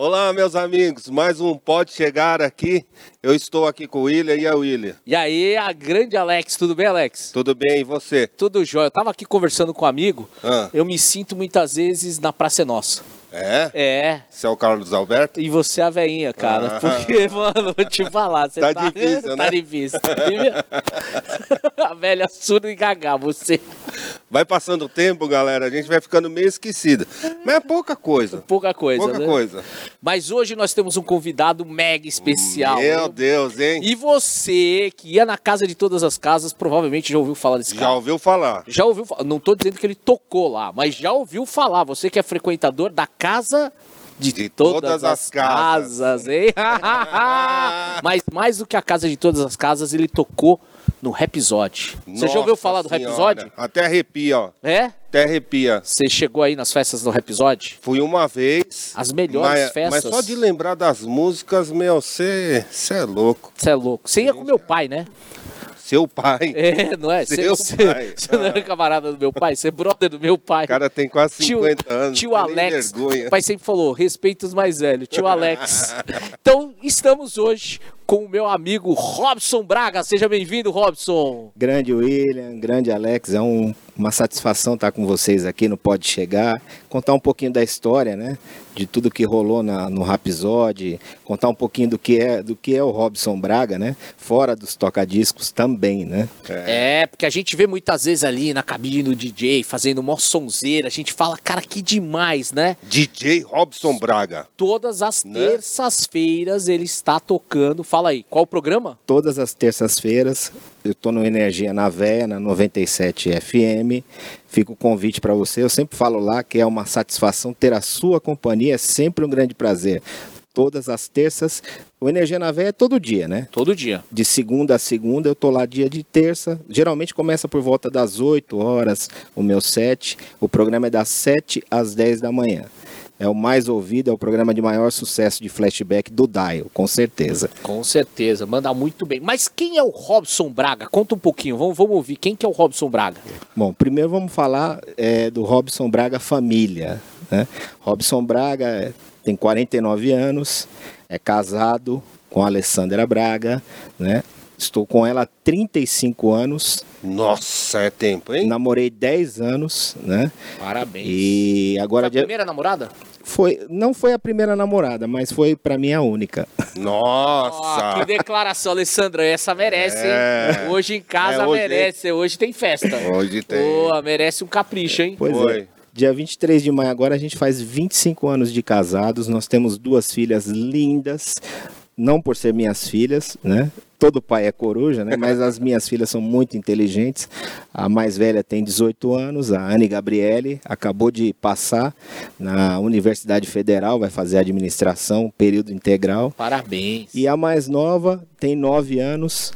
Olá, meus amigos. Mais um Pode Chegar aqui. Eu estou aqui com o William e a William. E aí, a grande Alex, tudo bem, Alex? Tudo bem, e você? Tudo jóia. Eu tava aqui conversando com um amigo, Ah. eu me sinto muitas vezes na Praça é Nossa. É? É, Você é o Carlos Alberto? e você é a veinha, cara. Ah. Porque, mano, vou te falar, você Tá tá, difícil, tá né? difícil. a velha surda e gaga, você. Vai passando o tempo, galera, a gente vai ficando meio esquecida. Mas é pouca coisa. Pouca coisa, Pouca né? coisa. Mas hoje nós temos um convidado mega especial. Meu hein? Deus, hein? E você, que ia na casa de todas as casas, provavelmente já ouviu falar desse Já cara. ouviu falar? Já ouviu falar? Não tô dizendo que ele tocou lá, mas já ouviu falar. Você que é frequentador da casa de, De todas, todas as, as casas. casas, hein? mas mais do que a casa de todas as casas, ele tocou no Rhapsody. Você já ouviu falar do. Rhapsody? Até arrepia, ó. É? Até arrepia. Você chegou aí nas festas do Rhapsody? Fui uma vez. As melhores mas, festas. Mas só de lembrar das músicas, meu, você é louco. Você é louco. Você ia com meu pai, né? Seu pai. É, não é? Seu Você pai. não é camarada do meu pai? Você é brother do meu pai. O cara tem quase 50 anos. Tio tem nem Alex. vergonha. O pai sempre falou: respeita os mais velhos. Tio Alex. Então, estamos hoje com o meu amigo Robson Braga. Seja bem-vindo, Robson. Grande William, grande Alex, é um- uma satisfação estar com vocês aqui no Pode Chegar, contar um pouquinho da história, né? De tudo que rolou na, no Rhapsody, contar um pouquinho do que é do que é o Robson Braga, né? Fora dos tocadiscos também, né? É. porque a gente vê muitas vezes ali na cabine do DJ fazendo mó sonzeira. A gente fala, cara, que demais, né? DJ Robson Braga. Todas as Né? terças-feiras ele está tocando. Fala aí, qual o programa? Todas as terças-feiras eu tô no Energia na Véia, na 97 FM. Fica o convite para você. Eu sempre falo lá que é uma satisfação ter a sua companhia, é sempre um grande prazer. Todas as terças, o Energia na Véia é todo dia, né? Todo dia. De segunda a segunda, eu tô lá dia de terça. Geralmente começa por volta das 8 horas, o meu set. O programa é das 7 às 10 da manhã. É o mais ouvido, é o programa de maior sucesso de flashback do Dial, com certeza. Com certeza, manda muito bem. Mas quem é o Robson Braga? Conta um pouquinho, vamos, vamos ouvir. Quem que é o Robson Braga? Bom, primeiro vamos falar é, do Robson Braga Família. Né? Robson Braga é- tem 49 anos, é casado com a Alessandra Braga, né? Estou com ela há 35 anos, Nossa, é tempo, hein? namorei 10 anos, né? Parabéns. E Foi agora a dia- primeira namorada? foi, não foi a primeira namorada, mas foi para mim a única. Nossa. Ó, que declaração, Alessandra. Essa merece, É. hein? Hoje em casa É, hoje, merece. Hoje tem festa. Hoje tem. Boa, merece um capricho, hein? Pois Foi. é. Dia 23 de maio agora a gente faz 25 anos de casados. Nós temos duas filhas lindas, não por ser minhas filhas, né? Todo pai é coruja, né? Mas as minhas filhas são muito inteligentes. A mais velha tem 18 anos, a Anne Gabriele, acabou de passar na Universidade Federal, vai fazer administração, período integral. Parabéns. E a mais nova tem 9 anos,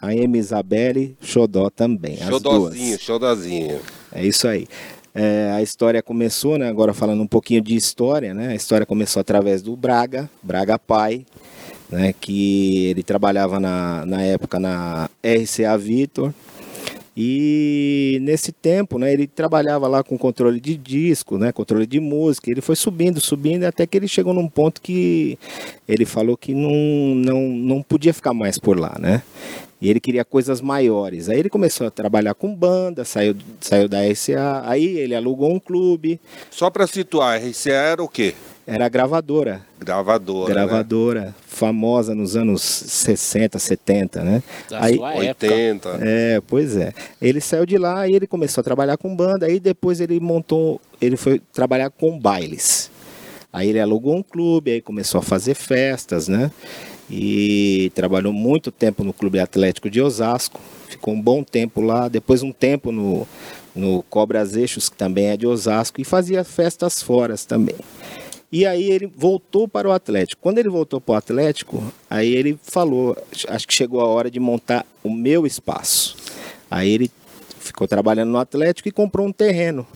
a- Ema Isabelle Xodó também. Xodozinho, xodozinho. É isso aí. É, a história começou, né? Agora falando um pouquinho de história, né? A história começou através do Braga, Braga pai, né? Que ele trabalhava na, na época na RCA Vitor. E nesse tempo, né, ele trabalhava lá com controle de disco, né, controle de música. Ele foi subindo, subindo, até que ele chegou num ponto que ele falou que não, não, não podia ficar mais por lá, né? E ele queria coisas maiores. Aí ele começou a trabalhar com banda, saiu, saiu da RCA. Aí ele alugou um clube, Só pra situar, RCA era o quê? Era gravadora. Gravadora. né? gravadora, famosa nos anos 60, 70, né? Da Aí, sua época. 80. É, pois é. Ele saiu de lá e ele começou a trabalhar com banda, aí depois ele montou, ele foi trabalhar com bailes. Aí ele alugou um clube, aí começou a fazer festas, né? E trabalhou muito tempo no Clube Atlético de Osasco, ficou um bom tempo lá, depois um tempo no, no Cobras Eixos, que também é de Osasco, e fazia festas fora também. E aí ele voltou para o Atlético. Quando ele voltou para o Atlético, aí ele falou, acho que chegou a hora de montar o meu espaço. Aí ele ficou trabalhando no Atlético e comprou um terreno.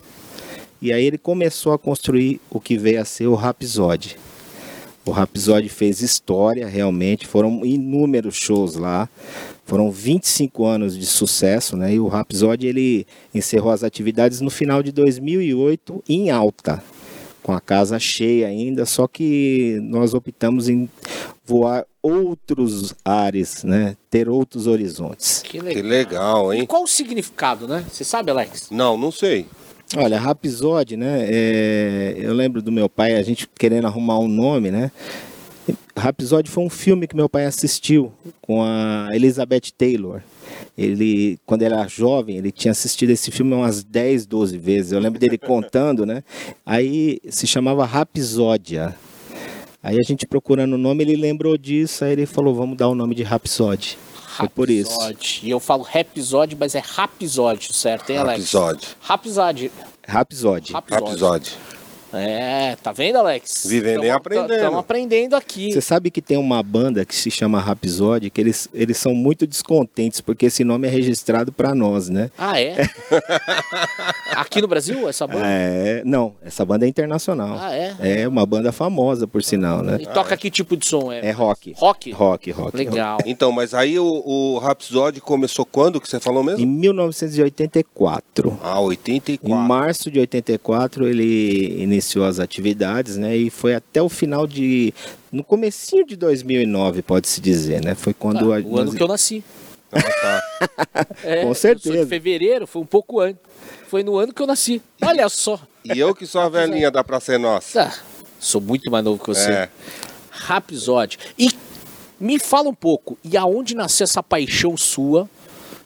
E aí ele começou a construir o que veio a ser o Rhapsody. O Rhapsody fez história, realmente, foram inúmeros shows lá. Foram 25 anos de sucesso, né? E o Rhapsody ele encerrou as atividades no final de 2008 em alta com a casa cheia ainda, só que nós optamos em voar outros ares, né? Ter outros horizontes. Que Que legal. legal, E hein? qual o significado, né? Você sabe, Alex? Não, não sei. Olha, Rhapsody, né? é, eu lembro do meu pai, a gente querendo arrumar um nome, né? Rhapsody foi um filme que meu pai assistiu com a Elizabeth Taylor. Ele, quando ele era jovem, ele tinha assistido esse filme umas 10, 12 vezes. Eu lembro dele contando, né? Aí se chamava Rapsódia. Aí a gente procurando o nome, ele lembrou disso, aí ele falou, vamos dar o nome de Rhapsody. Foi por isso. E eu falo Rhapsody, mas é Rhapsody, certo, hein, Alex? Rhapsody. Rhapsody. É, tá vendo, Alex? Vivendo e aprendendo. Estamos aprendendo aqui. Você sabe que tem uma banda que se chama Rhapsody, que eles, eles são muito descontentes, porque esse nome é registrado para nós, né? Ah, é? aqui no Brasil, essa banda? É, não, essa banda é internacional. Ah, é? É uma banda famosa, por sinal, né? E toca que tipo de som? É, É rock. Rock? Rock, rock. Legal. Então, mas aí o, o começou quando que você falou mesmo? Em 1984. Ah, Em 84. março de 84 ele iniciou as atividades, né? E foi até o final de no comecinho de 2009, pode-se dizer, né? Foi quando Ah, a, o ano nós- que eu nasci. Ah, tá. É, Com Eu sou certeza. de fevereiro, foi um pouco antes. Foi no ano que eu nasci. Olha só. E eu que sou a velhinha da Praça é Nossa. Ah, sou muito mais novo que você. É. Rhapsody. E me fala um pouco, e aonde nasceu essa paixão sua,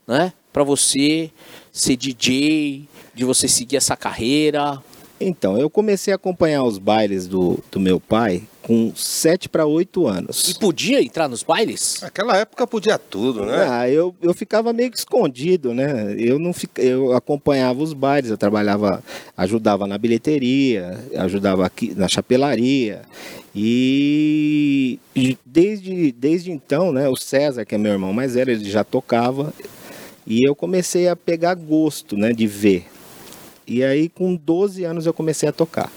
né? Pra você ser DJ, de você seguir essa carreira. Então, eu comecei a acompanhar os bailes do, do meu pai com 7 para 8 E anos. podia entrar nos bailes? Naquela época podia tudo, né? Ah, eu, eu ficava meio que escondido, né? Eu não fica, eu acompanhava os bailes, eu trabalhava, ajudava na bilheteria, ajudava aqui na chapelaria. E, e desde, desde então, né, o César, que é meu irmão mais velho, ele já tocava e eu comecei a pegar gosto, né, de ver. E aí com 12 anos eu comecei a tocar.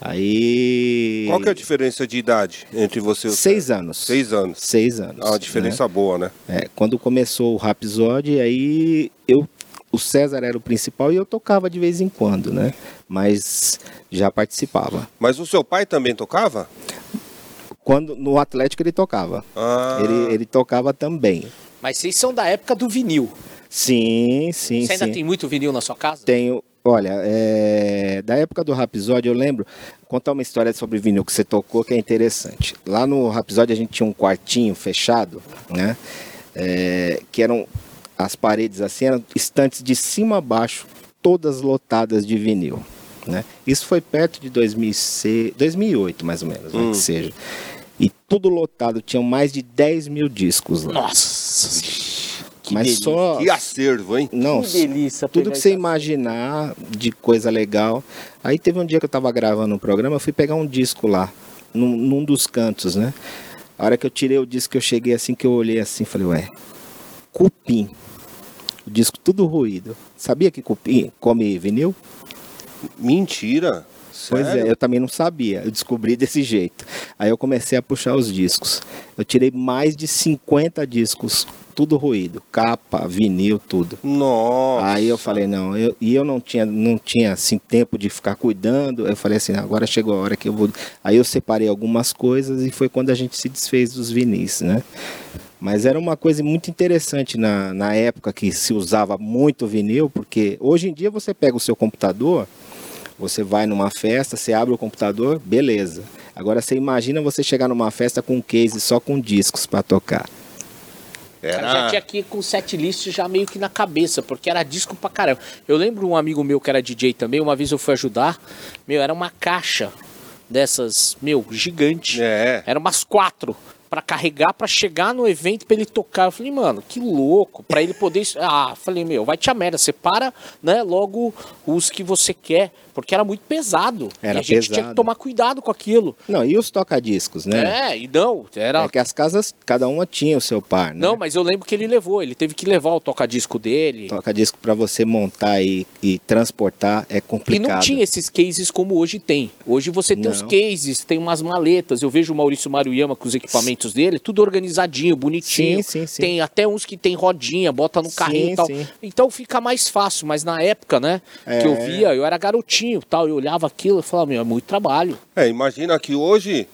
Aí Qual que é a diferença de idade entre você e o Seis César? anos. Seis anos. Seis anos. Ah, uma né? diferença boa, né? É, quando começou o Rhapsody, aí eu, o César era o principal e eu tocava de vez em quando, né? Mas já participava. Mas o seu pai também tocava? Quando no Atlético ele tocava. Ah, Ele, ele tocava também. Mas vocês são da época do vinil. Sim, sim, Você ainda sim. tem muito vinil na sua casa? Tenho. Olha, é, da época do Rhapsody, eu lembro, contar uma história sobre vinil que você tocou que é interessante. Lá no Rhapsody a gente tinha um quartinho fechado, né? É, que eram as paredes assim, eram estantes de cima a baixo, todas lotadas de vinil. Né? Isso foi perto de 2006, 2008, mais ou menos, né, que seja. E tudo lotado, tinham mais de 10 mil discos lá. Nossa! Que Mas delícia. só. que acervo, hein? Não, Que delícia tudo que você imaginar de coisa legal. Aí teve um dia que eu tava gravando um programa, eu fui pegar um disco lá, num, num dos cantos, né? A hora que eu tirei o disco, eu cheguei assim, que eu olhei assim, falei, ué, cupim. O disco tudo ruído. Sabia que cupim come vinil? Mentira. Pois Sério? é, eu também não sabia. Eu descobri desse jeito. Aí eu comecei a puxar os discos. Eu tirei mais de 50 discos, tudo ruído. Capa, vinil, tudo. Nossa. Aí eu falei, não, eu, e eu não tinha, não tinha assim tempo de ficar cuidando. Eu falei assim, agora chegou a hora que eu vou. Aí eu separei algumas coisas e foi quando a gente se desfez dos vinis, né? Mas era uma coisa muito interessante na, na época que se usava muito vinil, porque hoje em dia você pega o seu computador, você vai numa festa, você abre o computador, beleza. Agora você imagina você chegar numa festa com um case só com discos para tocar. Cara já Era... tinha aqui com set list já meio que na cabeça, porque era disco pra caramba. Eu lembro um amigo meu que era DJ também, uma vez eu fui ajudar, meu, era uma caixa dessas, meu, gigante. É. Era umas quatro pra carregar pra chegar no evento pra ele tocar. Eu falei, mano, que louco, Pra ele poder. Ah, falei, meu, vai te a merda, separa, né, logo os que você quer, porque era muito pesado. Era e a gente tinha que pesado. tomar cuidado com aquilo. Não, e os toca-discos, né? É, e não, era. É que as casas, cada uma tinha o seu par, né? Não, mas eu lembro que ele levou, ele teve que levar o toca-disco dele. Toca-disco para você montar e, e transportar é E complicado. não tinha esses cases como hoje tem. Hoje você tem os Não. cases, tem umas maletas. Eu vejo o Maurício Maruyama com os equipamentos eventos dele, tudo organizadinho, bonitinho. Sim, sim, sim. Tem até uns que tem rodinha, bota no Sim, carrinho e tal. sim. Então fica mais fácil, mas na época, né, que eu É. via, eu era garotinho e tal, eu olhava aquilo e falava, meu, é muito trabalho. É, imagina que hoje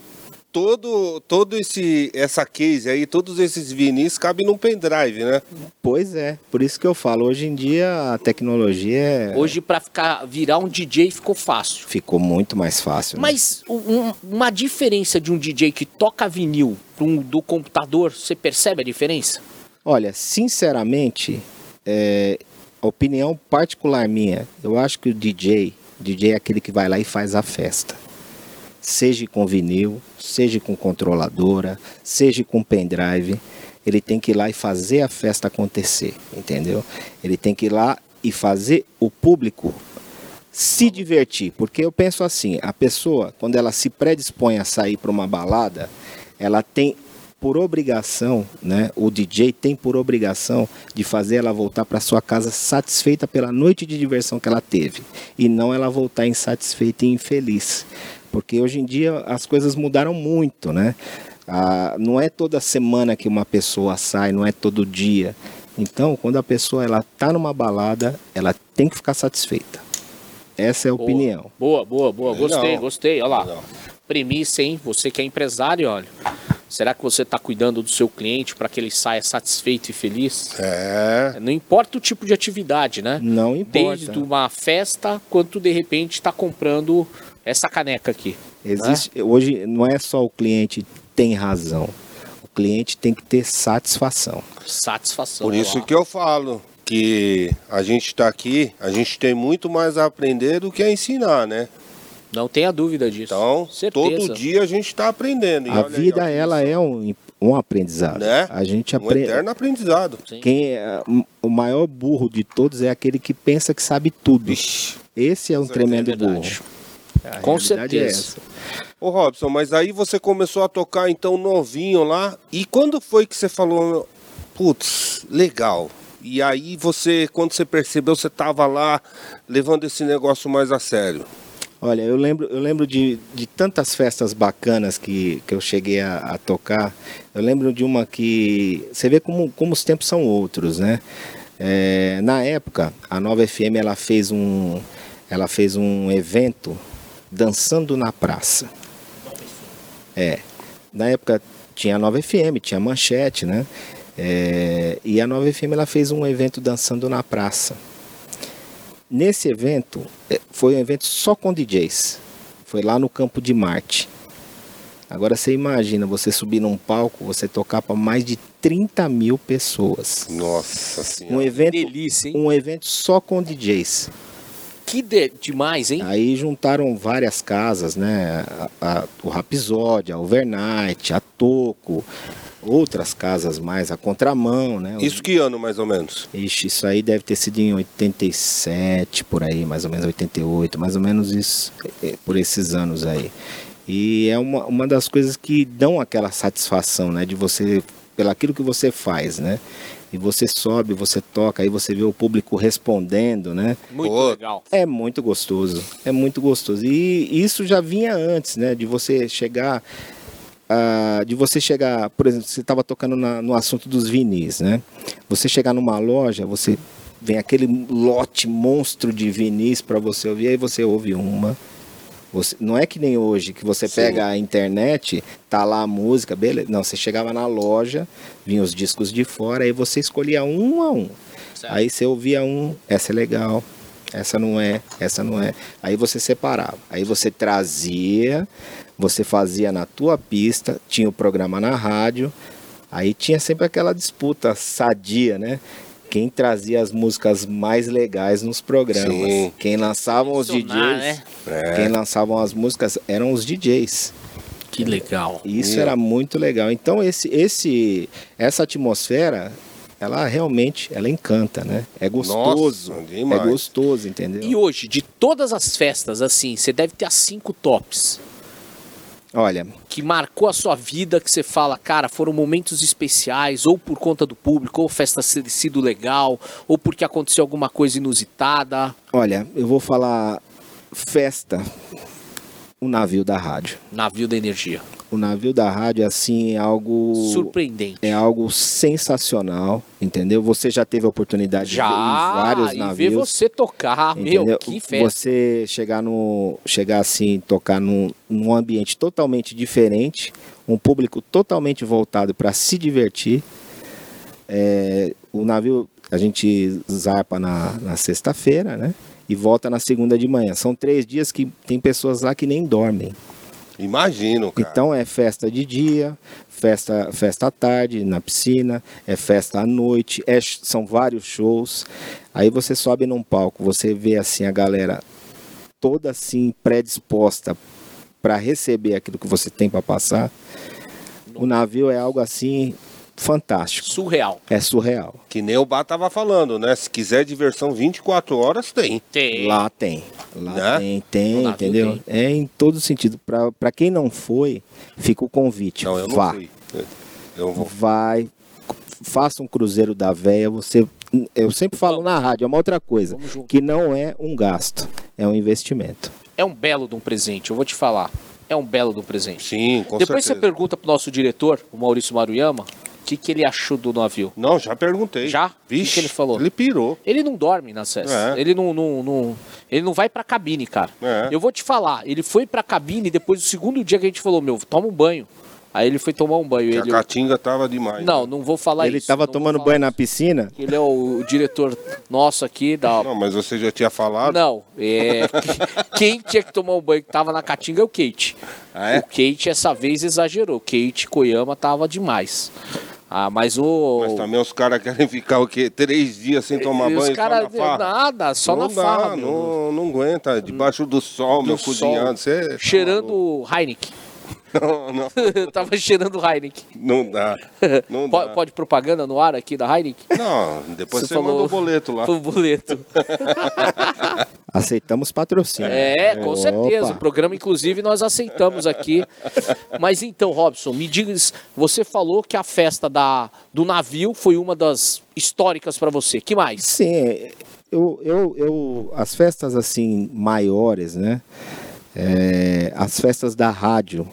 todo, todo esse essa case aí, todos esses vinis cabem num pendrive, né? Pois é, por isso que eu falo, hoje em dia a tecnologia é- Hoje pra ficar virar um DJ ficou fácil. ficou muito mais fácil. né? Mas um- um- uma diferença de um DJ que toca vinil para um do computador, você percebe a diferença? Olha, sinceramente, é, opinião particular minha, eu acho que o DJ, DJ é aquele que vai lá e faz a festa. Seja com vinil, seja com controladora, seja com pendrive, ele tem que ir lá e fazer a festa acontecer, entendeu? Ele tem que ir lá e fazer o público se divertir, porque eu penso assim, a pessoa quando ela se predispõe a sair para uma balada, ela tem por obrigação, né? O DJ tem por obrigação de fazer ela voltar para sua casa satisfeita pela noite de diversão que ela teve e não ela voltar insatisfeita e infeliz, porque hoje em dia as coisas mudaram muito, né? Ah, não é toda semana que uma pessoa sai, não é todo dia. Então, quando a pessoa ela tá numa balada, ela tem que ficar satisfeita. Essa é a Boa. opinião. Boa, boa, boa. Gostei, gostei. Olha lá. Legal. Premissa, hein? Você que é empresário, olha. Será que você está cuidando do seu cliente para que ele saia satisfeito e feliz? É. Não importa o tipo de atividade, né? Não importa. Desde uma festa, quanto de repente está comprando essa caneca aqui. Existe, Hoje não é só o cliente tem razão. O cliente tem que ter satisfação. Satisfação. Por isso lá. que eu falo que a gente está aqui, a gente tem muito mais a aprender do que a ensinar, né? Não tenha dúvida disso. Então, Certeza. todo dia a gente está aprendendo. E A olha aí, vida ó, ela é um, um aprendizado. Né? A gente um aprende. eterno aprendizado. Sim. Quem é, o maior burro de todos é aquele que pensa que sabe tudo. Esse é um é tremendo verdade. burro. A Com é certeza. essa. Ô Robson, mas aí você começou a tocar então novinho lá. E quando foi que você falou, putz, legal? E aí você, quando você percebeu, você tava lá levando esse negócio mais a sério. Olha, eu lembro, eu lembro de, de tantas festas bacanas que, que eu cheguei a, a tocar. Eu lembro de uma que. Você vê como, como os tempos são outros, né? É, na época, a Nova FM ela fez um, ela fez um evento dançando na praça. É. Na época tinha a Nova FM, tinha a Manchete, né? É, e a Nova FM ela fez um evento dançando na praça. Nesse evento, eh, foi um evento só com DJs. Foi lá no Campo de Marte. Agora você imagina você subir num palco, você tocar para mais de 30 mil pessoas. Nossa Um senhora. evento, Delícia, hein? um evento só com DJs. Que de- demais, hein? Aí juntaram várias casas, né? A, a- o Rapisódia, a Overnight, a Toco, outras casas mais, a Contramão, né? Isso que ano mais ou menos? Ixi, isso aí deve ter sido em 87, por aí, mais ou menos 88, mais ou menos isso, eh, por esses anos aí. E é uma, uma das coisas que dão aquela satisfação, né? De você, pelo aquilo que você faz, né? E você sobe, você toca, aí você vê o público respondendo, né? Muito Pô. legal. É muito gostoso, é muito gostoso. E isso já vinha antes, né? De você chegar, ah, de você chegar, por exemplo, você estava tocando na- no assunto dos vinis, né? Você chegar numa loja, você vem aquele lote monstro de vinis para você ouvir, aí você ouve uma. Você, não é que nem hoje, que você Sim. pega a internet, tá lá a música, beleza. Não, você chegava na loja, vinha os discos de fora, aí você escolhia um a um. Certo. Aí você ouvia um, essa é legal, essa não é, essa não é. Aí você separava. Aí você trazia, você fazia na tua pista, tinha o programa na rádio. Aí tinha sempre aquela disputa sadia, né? Quem trazia as músicas mais legais nos programas. Sim. Quem lançavam os DJs. né? É. Quem lançavam as músicas eram os DJs. Que legal. Isso era muito legal. Então esse, esse, essa atmosfera, ela realmente, ela encanta, né? É gostoso, Nossa, é gostoso, entendeu? E hoje, de todas as festas, assim, você deve ter as cinco tops Olha, que marcou a sua vida, que você fala, cara, foram momentos especiais, ou por conta do público, ou festa ter sido legal, ou porque aconteceu alguma coisa inusitada. olha, eu vou falar festa, o navio da rádio. Navio da energia. O navio da rádio assim é algo Surpreendente. é algo sensacional, entendeu? Você já teve a oportunidade Já, de ver em vários navios. ver você tocar, entendeu? meu, que festa. Você chegar no chegar assim, tocar num, num ambiente totalmente diferente, um público totalmente voltado para se divertir. É, o navio a gente zarpa na, na sexta-feira, né? E volta na segunda de manhã. São três dias que tem pessoas lá que nem dormem. Imagino, cara. Então é festa de dia, festa, festa à tarde na piscina, é festa à noite, é são vários shows. Aí você sobe num palco, você vê assim a galera toda assim predisposta para receber aquilo que você tem para passar. O navio é algo assim fantástico, Surreal. é surreal. Que nem o Bá tava falando, né? Se quiser diversão 24 horas, tem. Tem. Lá tem. Lá Né? tem, tem, navio entendeu? É em todo sentido. Para quem não foi, fica o convite. Não, eu não Vá. fui. Eu vou. vai, faça um cruzeiro da véia, você eu sempre falo na rádio, é uma outra coisa, que não é um gasto, é um investimento. É um belo de um presente, eu vou te falar. É um belo de um presente. Sim, com Depois certeza. você pergunta pro nosso diretor, o Maurício Maruyama, o que, que ele achou do navio. Não, já perguntei. Já? O que Vixe, que ele falou? Ele pirou. Ele não dorme na cesta. É. Ele não, não, não- ele não vai pra cabine, cara. É. Eu vou te falar, ele foi pra cabine depois do segundo dia que a gente falou, meu, toma um banho. Aí ele foi tomar um banho. Ele... a caatinga tava demais. Não, não vou falar Ele isso. estava não vou tomando banho na isso. piscina, Ele é o, o diretor nosso aqui da. Não, mas você já tinha falado. Não, é. Quem tinha que tomar um banho que tava na caatinga é o Kate. Ah, é? O Kate essa vez exagerou. Kate Koyama tava demais. Ah, mas o. Mas também os caras querem ficar o quê? Três dias sem tomar E banho os caras. na farra? Nada, só não na farra. dá, meu. não, não aguenta. Debaixo do sol, meu, Do cozinhando. sol, Você... tá Cheirando Heineken. Não, não, tava cheirando Heineken. não dá. Não Pode, dá. pode propaganda no ar aqui da Heineken? Não, depois você, Você falou- manda o boleto lá. Foi o boleto. aceitamos patrocínio. É, com Opa. certeza. O programa, inclusive, nós aceitamos aqui. Mas então, Robson, me diga, você falou que a festa da, do navio foi uma das históricas pra você. Que mais? Sim, eu, eu, eu, as festas assim maiores, né? É, as festas da rádio,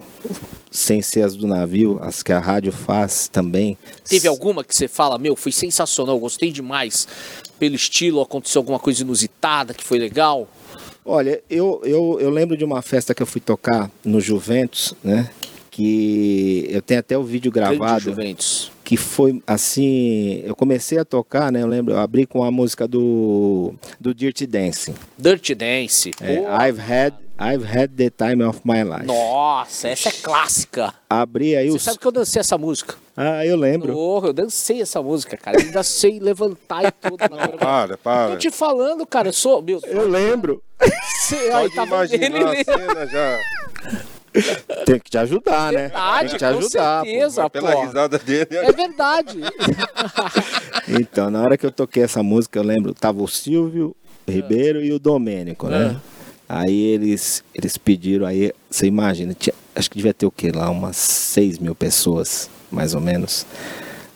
sem ser as do navio, as que a rádio faz também. Teve alguma que você fala, meu, foi sensacional, gostei demais pelo estilo, aconteceu alguma coisa inusitada que foi legal? Olha, eu, eu, eu lembro de uma festa que eu fui tocar no Juventus, né? Que eu tenho até o vídeo gravado. Juventus. que foi assim, eu comecei a tocar, né? Eu lembro, eu abri com a música do do Dirty Dancing. Dirty Dance. É, I've had I've had the time of my life. Nossa, essa é clássica. Abri aí Você os sabe que eu dancei essa música? Ah, eu lembro. Porra, eu dancei essa música, cara. Eu ainda sei levantar e tudo na hora. Para, para. Tô te falando, cara, eu sou. Meu, Eu lembro. Você, aí, Pode tá vendo? imaginar Ele a cena já. Tem que te ajudar, né? Tem Verdade, que te com ajudar. pô. certeza, Pela pô. risada dele. É verdade. Então, na hora que eu toquei essa música, eu lembro, tava o Silvio Ribeiro e o Domênico, né? Aí eles, eles pediram, aí você imagina, tinha- acho que devia ter o quê lá? Umas 6 mil pessoas, mais ou menos.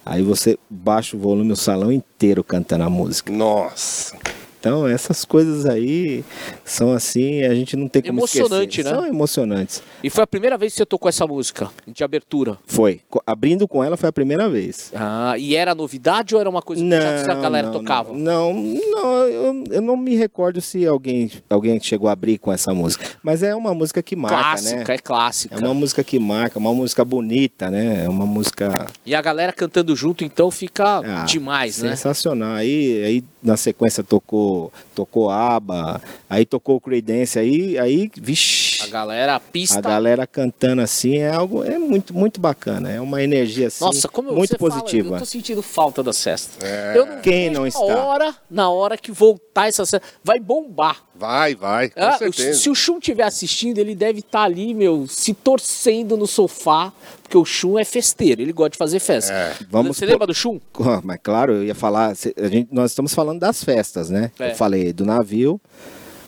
Aí você baixa o volume, o salão inteiro cantando a música. Nossa. Então, essas coisas aí são assim, a gente não tem como Emocionante, esquecer. né? São emocionantes. E foi a primeira vez que você tocou essa música de abertura. Foi. Abrindo com ela foi a primeira vez. Ah, e era novidade ou era uma coisa que já a galera não, tocava? Não, não, eu, eu não me recordo se alguém, alguém chegou a abrir com essa música. Mas é uma música que marca, clássica, né? é clássica. É uma música que marca, uma música bonita, né? É uma música E a galera cantando junto, então fica ah, demais, né? sensacional. Aí, aí na sequência tocou, tocou ABBA, aí tocou o Creedence, aí, aí, A vixi, galera, a pista. a galera cantando assim é algo, é muito, muito bacana. É uma energia assim, Nossa, como muito você fala, positiva. eu tô sentindo falta da cesta. É. Eu não Quem não na está? hora, na hora que voltar essa cesta, vai bombar. Vai, vai, com Ah, certeza. se o Chum estiver assistindo, ele deve estar ali, meu, se torcendo no sofá, porque o Chum é festeiro, ele gosta de fazer festa. É. Vamos Você pôr- lembra do Chum? Ah, Mas claro, eu ia falar. A gente, nós estamos falando das festas, né? É. Eu falei do navio,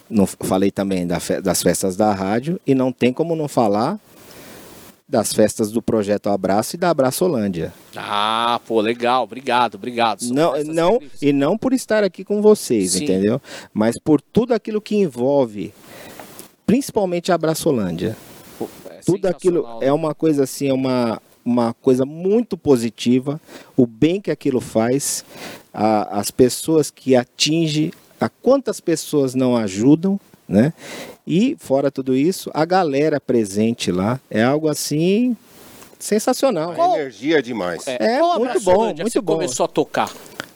não, falei também da das festas da rádio, e não tem como não falar das festas do Projeto Abraço e da Abraço Holândia. Ah, pô, legal, obrigado, obrigado. São Não, não, incríveis. e não por estar aqui com vocês, Sim. entendeu? Mas por tudo aquilo que envolve, principalmente a Abraço Holândia. Pô, é tudo aquilo né? é uma coisa assim, é uma, uma coisa muito positiva. O bem que aquilo faz, a- as pessoas que atinge, a quantas pessoas não ajudam, né? E fora tudo isso, a galera presente lá é algo assim sensacional. A energia é demais. É, Qual muito bom, muito bom. começou a tocar?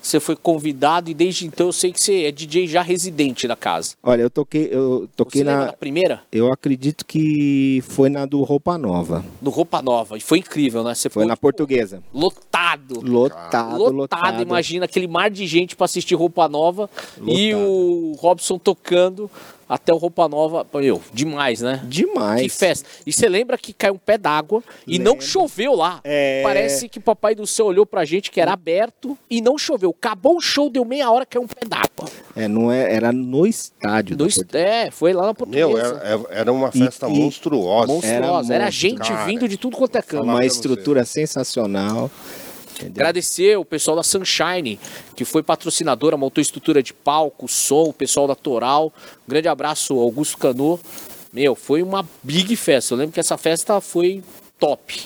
Você foi convidado e desde então eu sei que você é DJ já residente da casa. Olha, eu toquei, eu toquei você na, primeira? eu acredito que foi na do Roupa Nova, No Roupa Nova. E foi incrível, né? Você foi na tipo, Portuguesa. Lotado. Lotado, lotado, lotado. imagina aquele mar de gente pra assistir Roupa Nova e Lotado. o Robson tocando até o Roupa Nova. Meu, demais, né? Demais. Que festa. E você lembra que caiu um pé d'água e não choveu lá. É. Parece que o Papai do Céu olhou pra gente que era aberto e não choveu. Acabou o show, deu meia hora, caiu um pé d'água. É, não é, era no estádio. da Do- Portuguesa. É, foi lá na Portuguesa. Meu, era, era uma festa e- monstruosa. Monstruosa. Era, monstro, gente cara. vindo de tudo quanto é canto. Uma estrutura sensacional. Entendeu? Agradecer o pessoal da Sunshine, que foi patrocinadora, montou estrutura de palco, som, o pessoal da Toral. Um grande abraço, Augusto Cano. Meu, foi uma big festa. Eu lembro que essa festa foi top.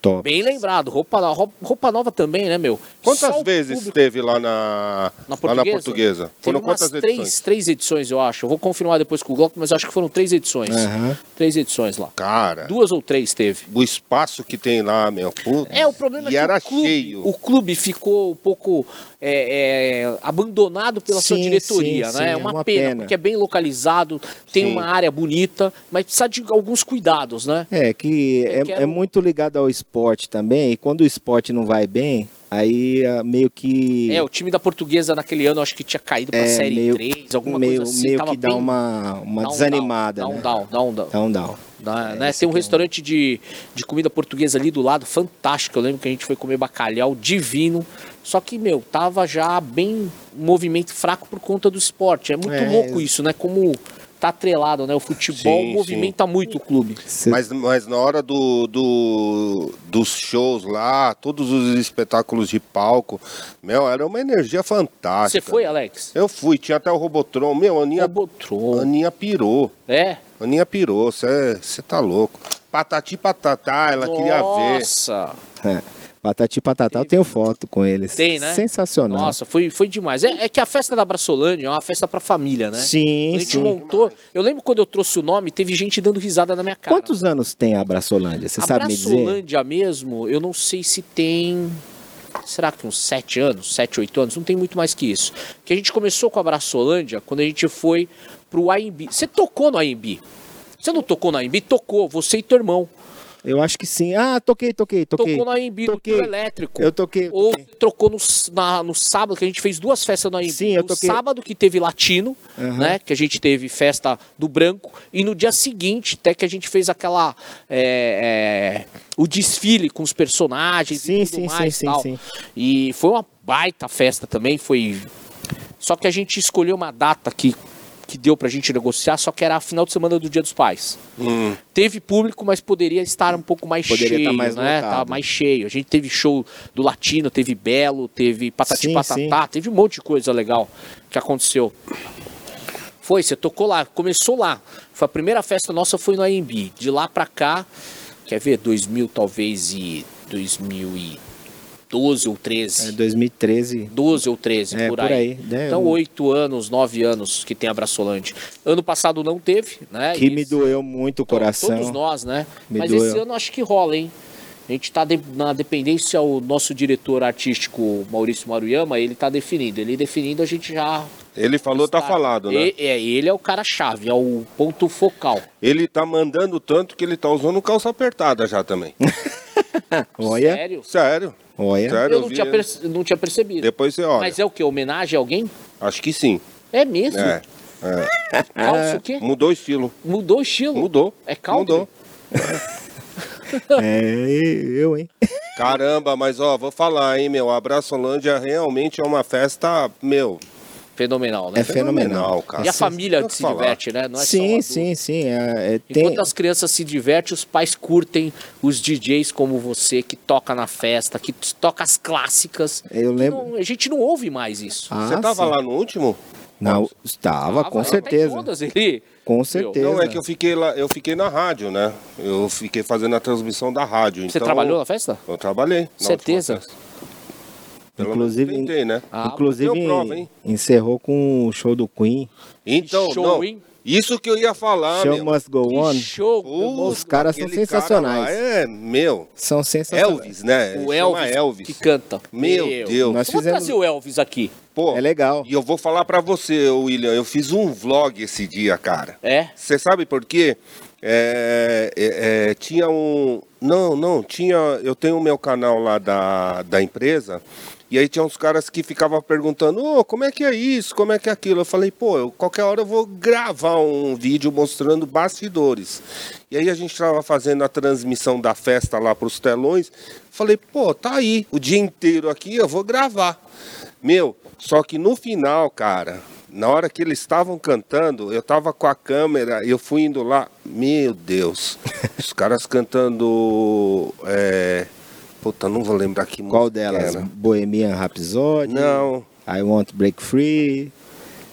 Top. Bem lembrado. Roupa, roupa, roupa nova também, né, meu? Quantas Só vezes público- teve lá na, na lá portuguesa? na portuguesa? Foram umas quantas três, edições? três edições, eu acho. Eu vou confirmar depois com o Glock, mas acho que foram três edições. Aham. Três edições lá. Cara, Duas ou três teve. o espaço que tem lá, meu. Putz, É, o problema e é que era o clube, cheio. o clube ficou um pouco é, é, abandonado pela sua Sim, diretoria, sim, né? sim, é é uma, uma pena, pena. porque é bem localizado, tem Sim. uma área bonita, mas precisa de alguns cuidados, né? É, que Eu é, quero- é muito ligado ao esporte também, e quando o esporte não vai bem, aí ah, meio que. É, o time da portuguesa naquele ano acho que tinha caído pra É, Série meio- 3, alguma meio, coisa assim. meio tava que dá bem- uma, uma dá um desanimada. Down, né? dá um down, dá um down. Dá um down. Dá, É, né? Tem um é um- restaurante de, de comida portuguesa ali do lado, fantástico. Eu lembro que a gente foi comer bacalhau divino. Só que, meu, tava já bem movimento fraco por conta do esporte. É muito É, louco isso, né? Como tá atrelado, né? O futebol Sim, movimenta muito o clube. Mas, mas na hora do, do- dos shows lá, todos os espetáculos de palco, meu, era uma energia Você fantástica. foi, Alex? Eu fui, tinha até o Robotron. Meu, a Aninha, Robotron. Aninha pirou. É? Aninha pirou, você tá louco. Patati patatá, ela queria ver. Nossa. É. Patati Patatá, eu tenho foto com eles. Tem, né? Sensacional. Nossa, foi, foi demais. É, é que a festa da Braçolândia é uma festa pra família, né? Sim, a gente sim. montou. Eu lembro quando eu trouxe o nome, teve gente dando risada na minha cara. Quantos anos tem a Braçolândia? Você a sabe me dizer? Braçolândia mesmo, eu não sei se tem. Será que uns 7 anos, 7, 8 anos? Não tem muito mais que isso. Que a gente começou com a Braçolândia quando a gente foi pro AMB. Você tocou no AMB? Você não tocou no AMB? Tocou, você e teu irmão. Eu acho que sim. Ah, toquei, toquei, toquei. Tocou no AMB, no Toquei. trio elétrico. Eu toquei. Ou toquei. trocou no, na- no sábado, que a gente fez duas festas no AMB. Sim, eu no toquei. sábado que teve latino, Aham. né? Que a gente teve festa do branco. E no dia seguinte, até que a gente fez aquela. é, é, o desfile com os personagens Sim, e tudo sim, mais. sim, tal. sim, sim. E foi uma baita festa também. Foi. Só que a gente escolheu uma data que, que deu pra gente negociar, só que era a final de semana do Dia dos Pais. Hum, Teve público, mas poderia estar um pouco mais Poderia cheio, tá mais né? Tá mais cheio. A gente teve show do Latino, teve Belo, teve Patati Sim, Patatá, teve um monte de coisa legal que aconteceu. Foi, você tocou lá, começou lá. Foi a primeira festa nossa foi no AMB. De lá pra cá, quer ver, 2000 talvez e 2012 ou 13. É 2013. 12 ou 13, É, por por aí. aí, né? Então, 8 anos, 9 anos que tem a Braçolante. Ano passado não teve, né? Que me doeu muito o então, coração. Todos nós, né? Me Mas doeu. esse ano acho que rola, hein? A gente está na dependência, o nosso diretor artístico Maurício Maruyama, ele está definido. Ele definindo, a gente já. ele falou, tá está- falado, né? E- é, ele é o cara-chave, é o ponto focal. Ele tá mandando tanto que ele tá usando calça apertada já também. Olha, Sério? Sério. Olha. Sério, Eu não vi tinha, perce- não tinha percebido. Depois você olha. Mas é o que? Homenagem a alguém? Acho que sim. É mesmo? É. Calça o quê? Mudou o estilo. Mudou o estilo? Mudou. É country? Mudou. É, eu, hein? Caramba, mas ó, vou falar, hein, meu. A Braçolândia realmente é uma festa, meu, Fenomenal, né? É fenomenal. cara. E a família Tem que se falar. diverte, né? Não é sim, sim, sim. É, é, tem... Enquanto as crianças se divertem, os pais curtem os DJs como você, que toca na festa, que toca as clássicas. Eu lembro. Não, a gente não ouve mais isso. Ah, Você tava sim. lá no último? Não, estava, com vai, certeza. tá todas, ele. Com certeza. Não, é que eu fiquei lá, eu fiquei na rádio, né? Eu fiquei fazendo a transmissão da rádio. Você então, trabalhou na festa? Eu trabalhei. na Certeza? Pelo Inclusive, menos tentei, né? Ah, Inclusive, prova, hein? encerrou com o show do Queen. Então, show, não, hein? isso que eu ia falar, show meu. Must Go Que On. show! Pô, Os caras são sensacionais. cara é, meu, São sensacionais. Elvis, né? o Elvis, Elvis. que canta. Meu Deus. Nós Vamos fizemos- trazer o Elvis aqui. Pô, É legal. E eu vou falar pra você, William, eu fiz um vlog esse dia, cara. É? Você sabe por quê? É, é, é, tinha um. Não, não, tinha. Eu tenho o meu canal lá da, da empresa. E aí tinha uns caras que ficavam perguntando, ô, como é que é isso? Como é que é aquilo? Eu falei, pô, eu, qualquer hora eu vou gravar um vídeo mostrando bastidores. E aí a gente estava fazendo a transmissão da festa lá para os telões. Falei, pô, tá aí, o dia inteiro aqui eu vou gravar. Meu, só que no final, cara, na hora que eles estavam cantando, eu tava com a câmera, eu fui indo lá, meu Deus, os caras cantando. É, puta, não vou lembrar que Qual delas? era. Bohemian Rhapsody? Não. I Want to Break Free?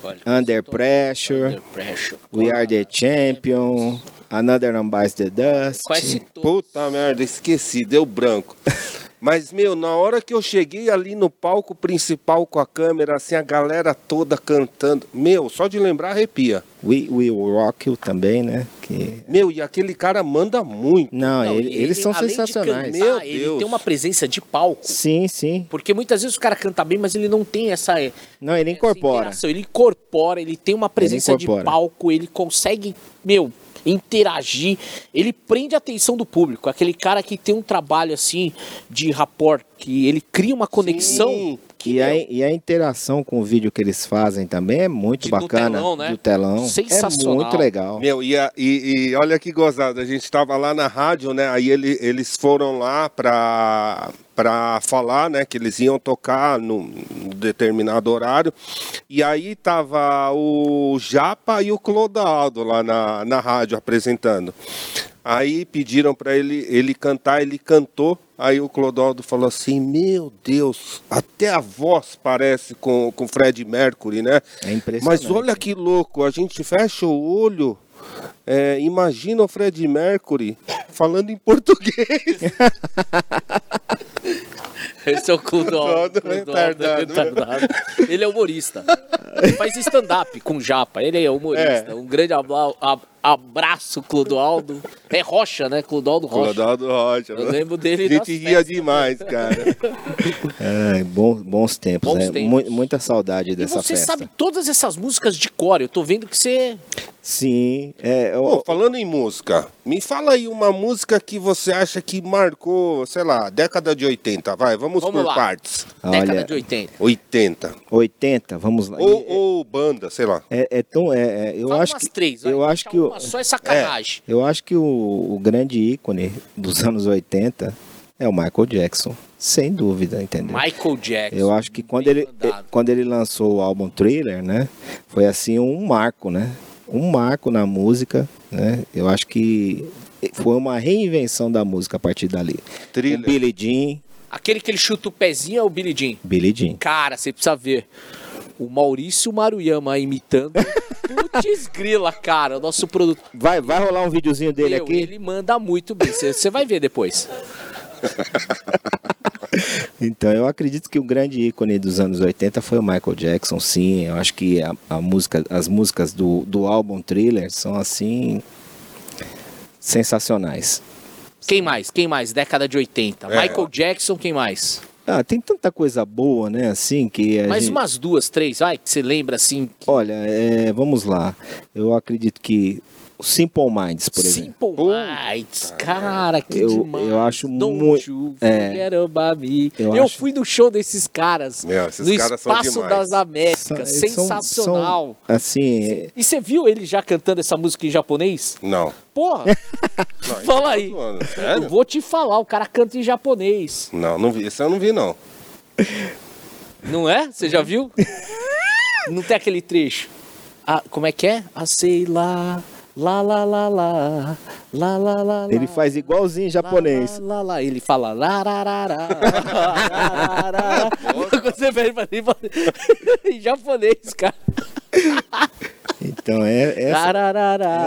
Olha, Under Pressure? Under Pressure. We Are the Champion? Another One Bites the Dust? Quase todos. Puta merda, esqueci, deu branco. Mas, meu, na hora que eu cheguei ali no palco principal com a câmera, assim, a galera toda cantando. Meu, só de lembrar arrepia. We Will Rock You também, né? Que... Meu, e aquele cara manda muito. Não, Não, ele- e eles ele, são de sensacionais. cantar, Meu ele Deus. tem uma presença de palco. Sim, sim. Porque muitas vezes o cara canta bem, mas ele não tem essa. Não, ele incorpora. Ele incorpora, ele tem uma presença de palco, ele consegue, meu, interagir, ele prende a atenção do público. Aquele cara que tem um trabalho assim de rapport, que ele cria uma conexão. Sim. Que, E a, meu, e a interação com o vídeo que eles fazem também é muito De- do bacana. telão, né? Do telão. Sensacional. É muito legal. Meu, e, a- e- e olha que gozado, a gente tava lá na rádio, né? Aí ele- eles foram lá pra, pra falar, né? Que eles iam tocar num determinado horário. E aí tava o Japa e o Clodoaldo lá na, na rádio apresentando. Aí pediram pra ele, ele cantar, ele cantou. Aí o Clodoaldo falou assim: Meu Deus, até a voz parece com com o Fred Mercury, né? É impressionante. Mas olha que louco, a gente fecha o olho, é, imagina o Fred Mercury falando em português. Esse é o Clodoaldo. Todo Clodoaldo retardado. retardado. Ele é humorista. Ele faz stand-up com japa. Ele é humorista. É. Um grande abla- ab- abraço, Clodoaldo. É Rocha, né? Clodoaldo Rocha. Clodoaldo Rocha. Eu lembro dele A gente ria festas. demais, cara. É, bom- bons tempos, Bons né? tempos. Mu- muita saudade E dessa você festa. sabe todas essas músicas de cor. Eu tô vendo que você. Sim. É, Pô, o- falando em música, me fala aí uma música que você acha que marcou, sei lá, década de 80, vai, vamos, Vamos por lá. partes. Década Olha, de 80. 80. 80, vamos lá. Ou, ou banda, sei lá. É, é tão, é, é, eu Fala acho umas que três. eu acho que o, só é sacanagem. eu acho que o, o grande ícone dos anos 80 é o Michael Jackson, sem dúvida, entendeu? Michael Jackson. Eu acho que quando ele, mandado. quando ele lançou o álbum Thriller, né? Foi assim um marco, né? Um marco na música, né? Eu acho que foi uma reinvenção da música a partir dali. O Thriller. Billie Jean, Aquele que ele chuta o pezinho é o Billy Jean. Billie Jean. Cara, você precisa ver. O Maurício Maruyama imitando. Putz grila, cara. O nosso produto. Vai, vai rolar um videozinho dele Meu, aqui? Ele manda muito bem. Você vai ver depois. Então, eu acredito que o grande ícone dos anos 80 foi o Michael Jackson, sim. Eu acho que a, a música, as músicas do, do álbum Thriller são assim sensacionais. Quem mais? Quem mais? Década de 80. É. Michael Jackson, quem mais? Ah, tem tanta coisa boa, né? Assim que Mais gente... umas duas, três, vai, que você lembra assim. Olha, é, vamos lá. Eu acredito que Simple Minds, por exemplo. Simple Minds, cara, que Eu- demais. eu acho Don't muito- é. Eu Eu, acho- fui no show desses caras. Meu, esses no caras são Espaço das Américas. São- Sensacional. são, assim, é- E você viu ele já cantando essa música em japonês? Não. Porra, Não, fala tá aí. zoando, Eu vou te falar, o cara canta em japonês. Não, não vi. Esse eu não vi, não. Não é? Você já viu? Não tem aquele trecho. Ah, como é que é? Ah, sei lá. Lá, lá, lá, lá. Lá, lá, lá, ele lá. faz igualzinho em japonês. Lá, lá, lá. Ele fala lararará, lararará. Quando você vê fala em japonês, cara. Então é essa,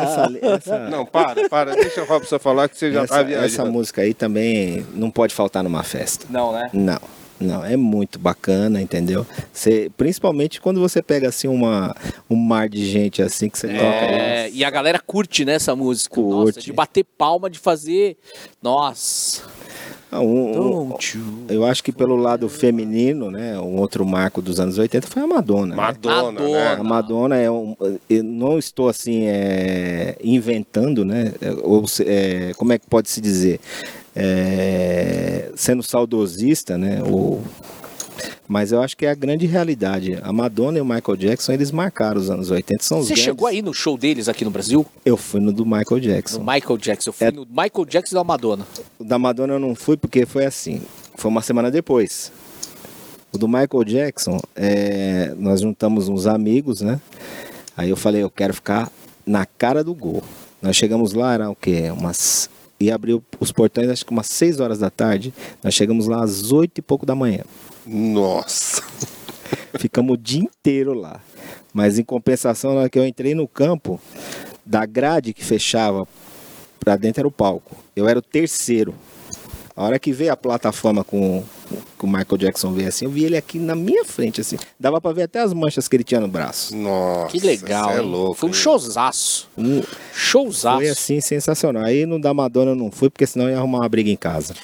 essa, essa, Não, para, para. Deixa o Robson falar que você já tá essa, viajando. essa música aí também não pode faltar numa festa. Não, né? Não, não, é muito bacana, entendeu? Você, principalmente quando você pega assim uma, um mar de gente assim que você toca. É, e a galera curte, né, essa música. Nossa, Curte. de bater palma, de fazer. Nossa. Ah, um- um- eu acho que pelo lado feminino, né, um outro marco dos anos 80 foi a Madonna. né? Madonna, Madonna. né? A Madonna é um. Eu não estou assim é, inventando, né? é, Ou se- é, como é que pode se dizer? É, sendo saudosista, né? Ou, mas eu acho que é a grande realidade. A Madonna e o Michael Jackson, eles marcaram os anos 80. São Você grandes. chegou aí no show deles aqui no Brasil? Eu fui no do Michael No Jackson. Michael Jackson. Eu fui É. no Michael Jackson da Madonna. O da Madonna eu não fui porque foi assim. Foi uma semana depois. O do Michael Jackson, é, nós juntamos uns amigos, né? Aí eu falei, eu quero ficar na cara do gol. Nós chegamos lá, era o quê? Umas. E abriu os portões, acho que umas 6 horas da tarde. Nós chegamos lá às 8 e pouco da manhã. Nossa. Ficamos o dia inteiro lá. Mas em compensação, na hora que eu entrei no campo, da grade que fechava pra dentro era o palco. Eu era o terceiro. A hora que veio a plataforma com, com o Michael Jackson veio assim, eu vi ele aqui na minha frente, assim. Dava pra ver até as manchas que ele tinha no braço. Nossa. Que legal, é louco. Foi um showzaço. Um- Showzaço. foi assim, sensacional. Aí no da Madonna eu não fui, porque senão eu ia arrumar uma briga em casa.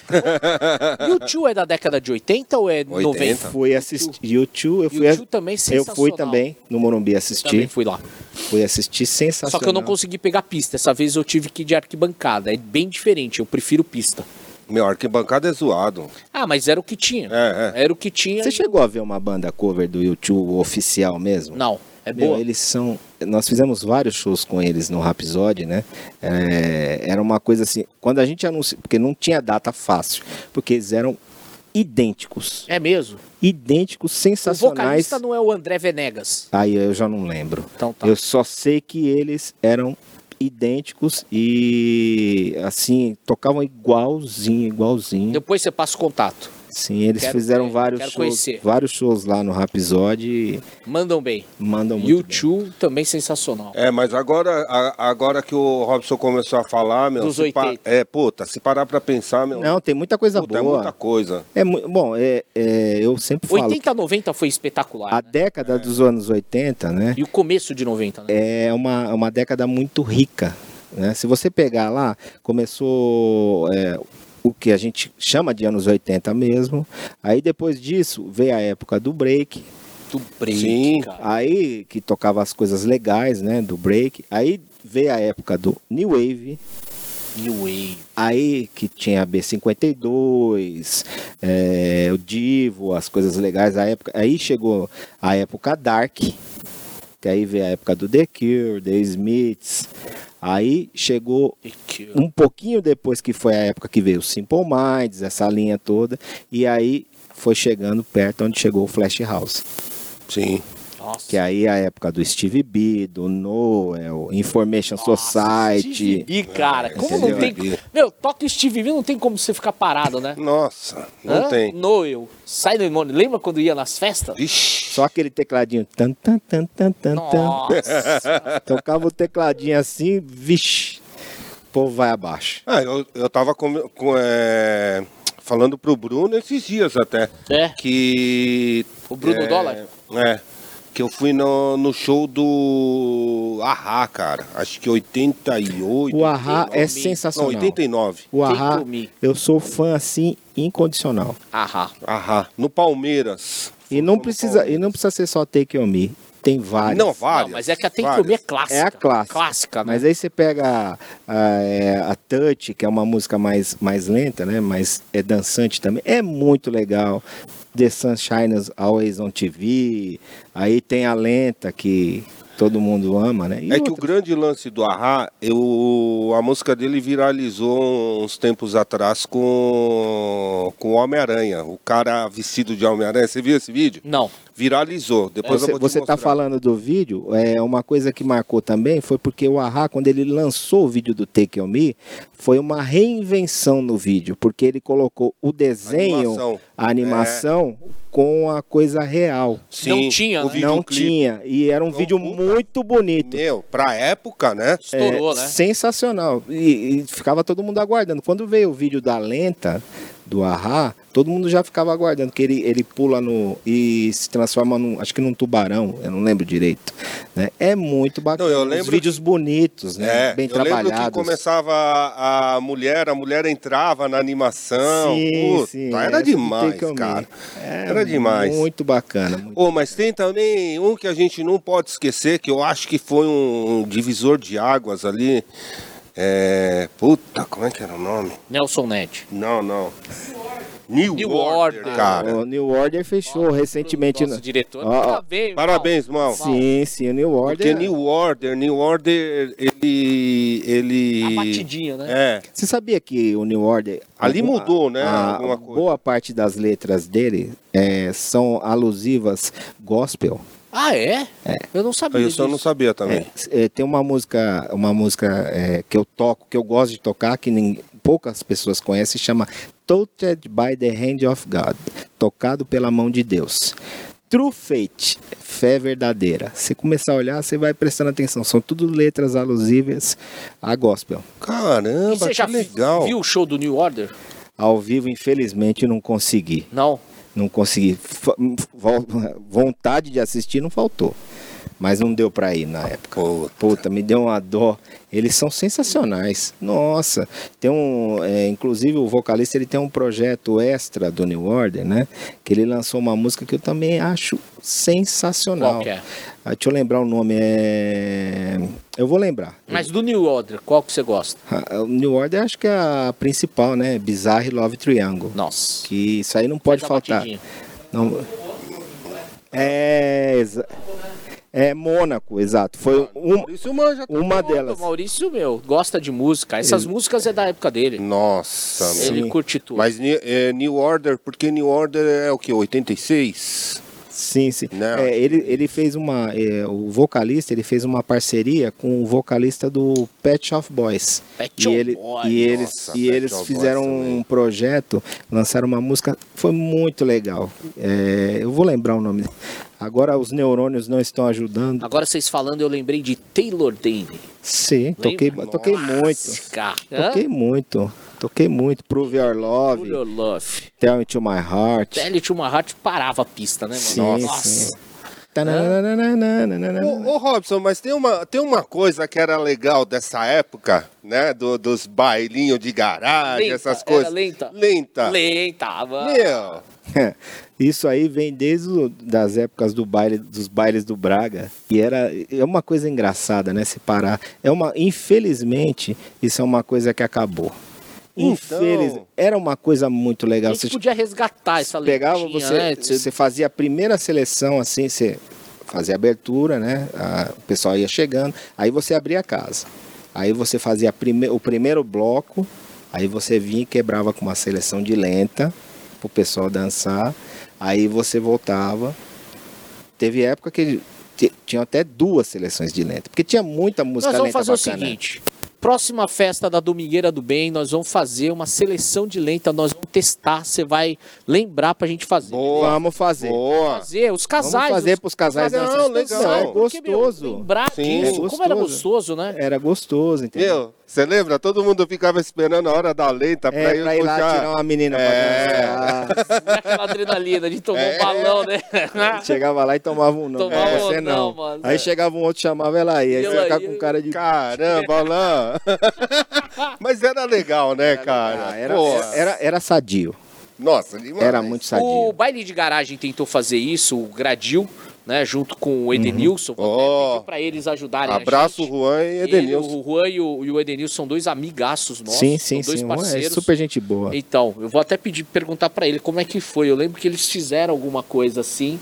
E o tio é da década de 80 ou é 80? 90? Fui assistir YouTube, eu fui, YouTube também eu sensacional. fui também no Morumbi Também assistir. fui lá. Fui assistir sensacional. Só que eu não consegui pegar pista. Essa vez eu tive que ir de arquibancada. É bem diferente. Eu prefiro pista. Meu, arquibancada é zoado. Ah, mas era o que tinha. É, é. Era o que tinha. Você e- chegou a ver uma banda cover do YouTube oficial mesmo? Não. É Meu, boa. eles são. Nós fizemos vários shows com eles no Rhapsody, né? É, era uma coisa assim. Quando a gente anunciou. Porque não tinha data fácil. Porque eles eram idênticos. É mesmo. Idênticos, O sensacionais. vocalista não é o André Venegas. Aí eu já não lembro. Então tá. Eu só sei que eles eram idênticos e assim, tocavam igualzinho, igualzinho. Depois você passa o contato. Sim, eles Quero fizeram vários shows, conhecer. vários shows lá no Rhapsody e Mandam bem. mandam muito E. Tio também sensacional. É, mas agora, a- agora que o Robson começou a falar, meu. Dos se pa- 80. É, puta, se parar pra pensar, meu. Não, tem muita coisa puta, é boa. muita coisa. É bom, é, é, eu sempre falo 80, 90 foi espetacular. a né? década dos anos 80, né? E o começo de 90, né? É uma, uma década muito rica. Né? Se você pegar lá, começou é, o que a gente chama de anos 80 mesmo. Aí depois disso veio a época do break. Do break, Sim. cara. Aí que tocava as coisas legais, né? Do break. Aí veio a época do New Wave. New Wave. Aí que tinha a B52, é, o Divo, as coisas legais da época. Aí chegou a época Dark, que aí veio a época do The Cure, The Smiths. Aí chegou um pouquinho depois que foi a época que veio o Simple Minds, essa linha toda. E aí foi chegando perto onde chegou o Flash House. Sim. Nossa. Que aí é a época do Steve B, do Noel, Information Society. Steve B, cara. Como não tem. Meu, toca o Steve B, não tem como você ficar parado, né? Nossa, não Hã? tem. Noel. Sai do demônio. Lembra quando ia nas festas? Vixe. Só aquele tecladinho. Tan, tan, tan, tan, tan, tan. Nossa. Tocava o tecladinho assim, vixe. O povo vai abaixo. Ah, eu, eu tava com, com, é, falando pro Bruno esses dias até. É. Que. O Bruno é, Dólar? É. Que eu fui no, no show do Ahá, cara. Acho que 88. O Ahá é nome. Não, sensacional. 89. O Ahá, eu sou fã assim, incondicional. Ahá. Ahá. No Palmeiras. E não precisa, e não precisa ser só Take On Me. Tem vários. Não, várias. Não, mas é que a Tem várias. to me é clássica. É a clássica. Clássica, né? Mas aí você pega a, a, é, a Touch, que é uma música mais, mais lenta, né? Mas é dançante também. É muito legal. The Sun Shines Always on TV. Aí tem a lenta que todo mundo ama, né? E É que o outra- grande lance do Ahá, eu, a música dele viralizou uns tempos atrás com, com o Homem-Aranha. O cara vestido de Homem-Aranha. Você viu esse vídeo? Não. Viralizou. Depois eu Você, vou te você tá mostrar. falando do vídeo, é uma coisa que marcou também foi porque o Ahá, quando ele lançou o vídeo do Take On Me, foi uma reinvenção no vídeo, porque ele colocou o desenho, Animação. a animação com a coisa real. Não tinha, o né? Não tinha. E era um Não, vídeo puta. muito bonito. Meu, pra época, né? Estourou, É, né? Sensacional. E, e ficava todo mundo aguardando. Quando veio o vídeo da lenta, do Ahá, todo mundo já ficava aguardando, que ele, ele pula no. e se transforma num. acho que num tubarão, eu não lembro direito. Né? É muito bacana. Não, eu Os lembro vídeos bonitos, né? É, Bem eu lembro que trabalhados. começava a, a mulher, a mulher entrava na animação. Sim, Puta, sim. era do demais, cara. É Era demais. Muito bacana. muito- Ô, mas tem também um que a gente não pode esquecer, que eu acho que foi um divisor de águas ali. É. Puta, como é que era o nome? Nelson Ned. Não, não. New, New Order, Order. cara. O New Order fechou recentemente. Nosso né? diretor. Ó, Parabéns, Parabéns, mal. Sim, sim, o New Order. Porque New Order, New Order, ele. ele... A batidinha, né? É. Você sabia que o New Order. Ali alguma- mudou, né, a- alguma coisa. Boa parte das letras dele é, são alusivas gospel. Ah, é? Eu não sabia Eu só não sabia também. É, é, tem uma música, uma música é, que eu toco, que eu gosto de tocar, que nem, poucas pessoas conhecem, chama Touched by the Hand of God, tocado pela mão de Deus. True Faith, fé verdadeira. Se começar a olhar, você vai prestando atenção. São tudo letras alusivas a gospel. E Caramba, você que já legal. viu o show do New Order? Ao vivo, infelizmente, não consegui. Não. Não consegui. Vontade de assistir não faltou. Mas não deu pra ir na época. Puta. Puta, me deu uma dó. Eles são sensacionais. Nossa. Tem um. é, inclusive o vocalista ele tem um projeto extra do New Order, né? Que ele lançou uma música que eu também acho sensacional. Qual que é? Ah, deixa eu lembrar o nome. É... Eu vou lembrar. Mas do New Order, qual que você gosta? Ah, O New Order acho que é a principal, né? Bizarre Love Triangle. Nossa. Que isso aí não pode faltar. batidinha. Não. É, é Mônaco, exato. Foi um- manja. uma delas. O Maurício, meu, gosta de música. Essas músicas é da época dele. Nossa, meu. Ele Sim. curte tudo. Mas é, New Order, porque New Order é o que? 86? Sim, sim. Não. É, ele, ele fez uma. é, o vocalista ele fez uma parceria com o vocalista do Pet Shop Boys. Pet e Shop ele, Boys, e eles, nossa, e Pet eles Shop fizeram Boys também. um projeto, lançaram uma música, foi muito legal. É, eu vou lembrar o nome. Agora os neurônios não estão ajudando. Agora vocês falando, eu lembrei de Taylor Dane. Sim, toquei, toquei muito. Cara, Toquei muito. Toquei muito. Prove Your Love, Your Love. Tell Me to My Heart. Tele to My Heart parava a pista, né, mano? Sim, Nossa. sim. Ô, ô, Robson, mas tem uma, tem uma coisa que era legal dessa época, né? Do- dos bailinhos de garagem, Lenta, essas coisas. lenta? Lenta. Lenta, mano. Meu, Isso aí vem desde o, das épocas do baile, dos bailes do Braga. E era é uma coisa engraçada, né? Se parar. É uma, infelizmente, isso é uma coisa que acabou. Então- Infeliz, era uma coisa muito A legal. gente Você podia resgatar essa pegava, você, né? Você- fazia a primeira seleção assim, você fazia a abertura, né? A- o pessoal ia chegando, aí você abria a casa. Aí você fazia a prime, o primeiro bloco, aí você vinha e quebrava com uma seleção de lenta pro pessoal dançar. Aí você voltava. Teve época que tinha até duas seleções de lenta, porque tinha muita música Nós vamos lenta fazer o bacana. seguinte. Próxima festa da Domingueira do Bem, nós vamos fazer uma seleção de lenta, nós vamos testar, você vai lembrar pra gente fazer. boa. Vamos fazer. Boa. Fazer, os casais. Vamos fazer os- pros casais Não, dançarem. legal. Não, é porque, meu, gostoso. lembrar Sim. disso, É como era gostoso. gostoso, né? Era gostoso, entendeu? Meu, você lembra? Todo mundo ficava esperando a hora da lenta pra, É, ir, pra ir lá puxar. tirar uma menina É. pra dançar. Aquela adrenalina de tomar É. um balão, né? Chegava lá e tomava um não. Tomava Não, você não. não, mano. Aí chegava um outro, chamava ela aí. Aí E você ia- com cara de. Caramba, Alain. Mas era legal, né, cara? Ah, era, Pô, era, era sadio. Nossa, demais. Era muito O sadio. baile de garagem tentou fazer isso, o Gradil, né? Junto com o Edenilson. Ó. pedir pra eles ajudarem. a Abraço, gente. Juan e Ele, Edenilson. o Juan e o, e o Edenilson são dois amigaços nossos. sim, sim, são dois sim. parceiros. É super gente boa. Então, eu vou até pedir, perguntar pra ele como é que foi. Eu lembro que eles fizeram alguma coisa assim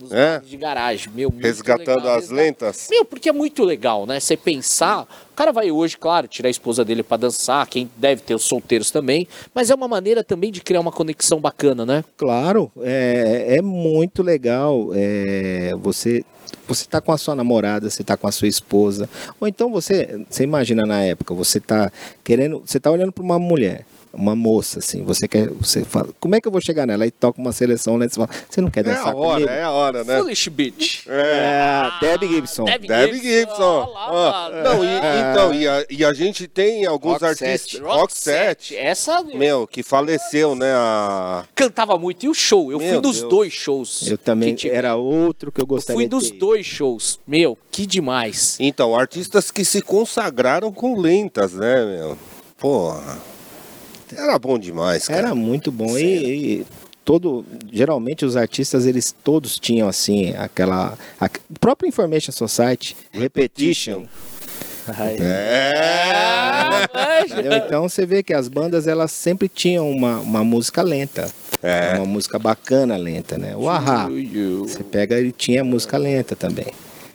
nos É? de garagem. Meu, muito Resgatando legal, as lentas. Meu, porque é muito legal, né? Você pensar, o cara vai hoje, claro, tirar a esposa dele pra dançar, quem deve ter os solteiros também, mas é uma maneira também de criar uma conexão bacana, né? Claro, é, é muito legal. É, você você tá com a sua namorada, você tá com a sua esposa, ou então você, você imagina na época, você tá querendo, você tá olhando para uma mulher uma moça, assim, você quer, você fala, como é que eu vou chegar nela? Aí toca uma seleção, né? Você fala, você não quer É dançar a hora, comigo? é a hora, né? Foolish Bitch. É, Debbie Gibson. Debbie Debbie Gibson. Olha lá, Ó, mano. não, e, então, e a, e a gente tem alguns Roxette. artistas. Roxette. Essa Meu, que faleceu, né? A... cantava muito. E o show? Eu fui Meu dos Deus. dois shows. Eu também, que era outro que eu Eu gostaria fui de dos ter. dois shows. Meu, que demais. Então, artistas que se consagraram com lentas, né, meu? Porra. Era bom demais, cara. Era muito bom. E, e todo, geralmente os artistas, eles todos tinham assim, aquela. A, o próprio Information Society, Repetition. É. entendeu? Então você vê que as bandas elas sempre tinham uma, uma música lenta. É. Uma música bacana lenta, né? O Ahá. Você pega, ele tinha música lenta também.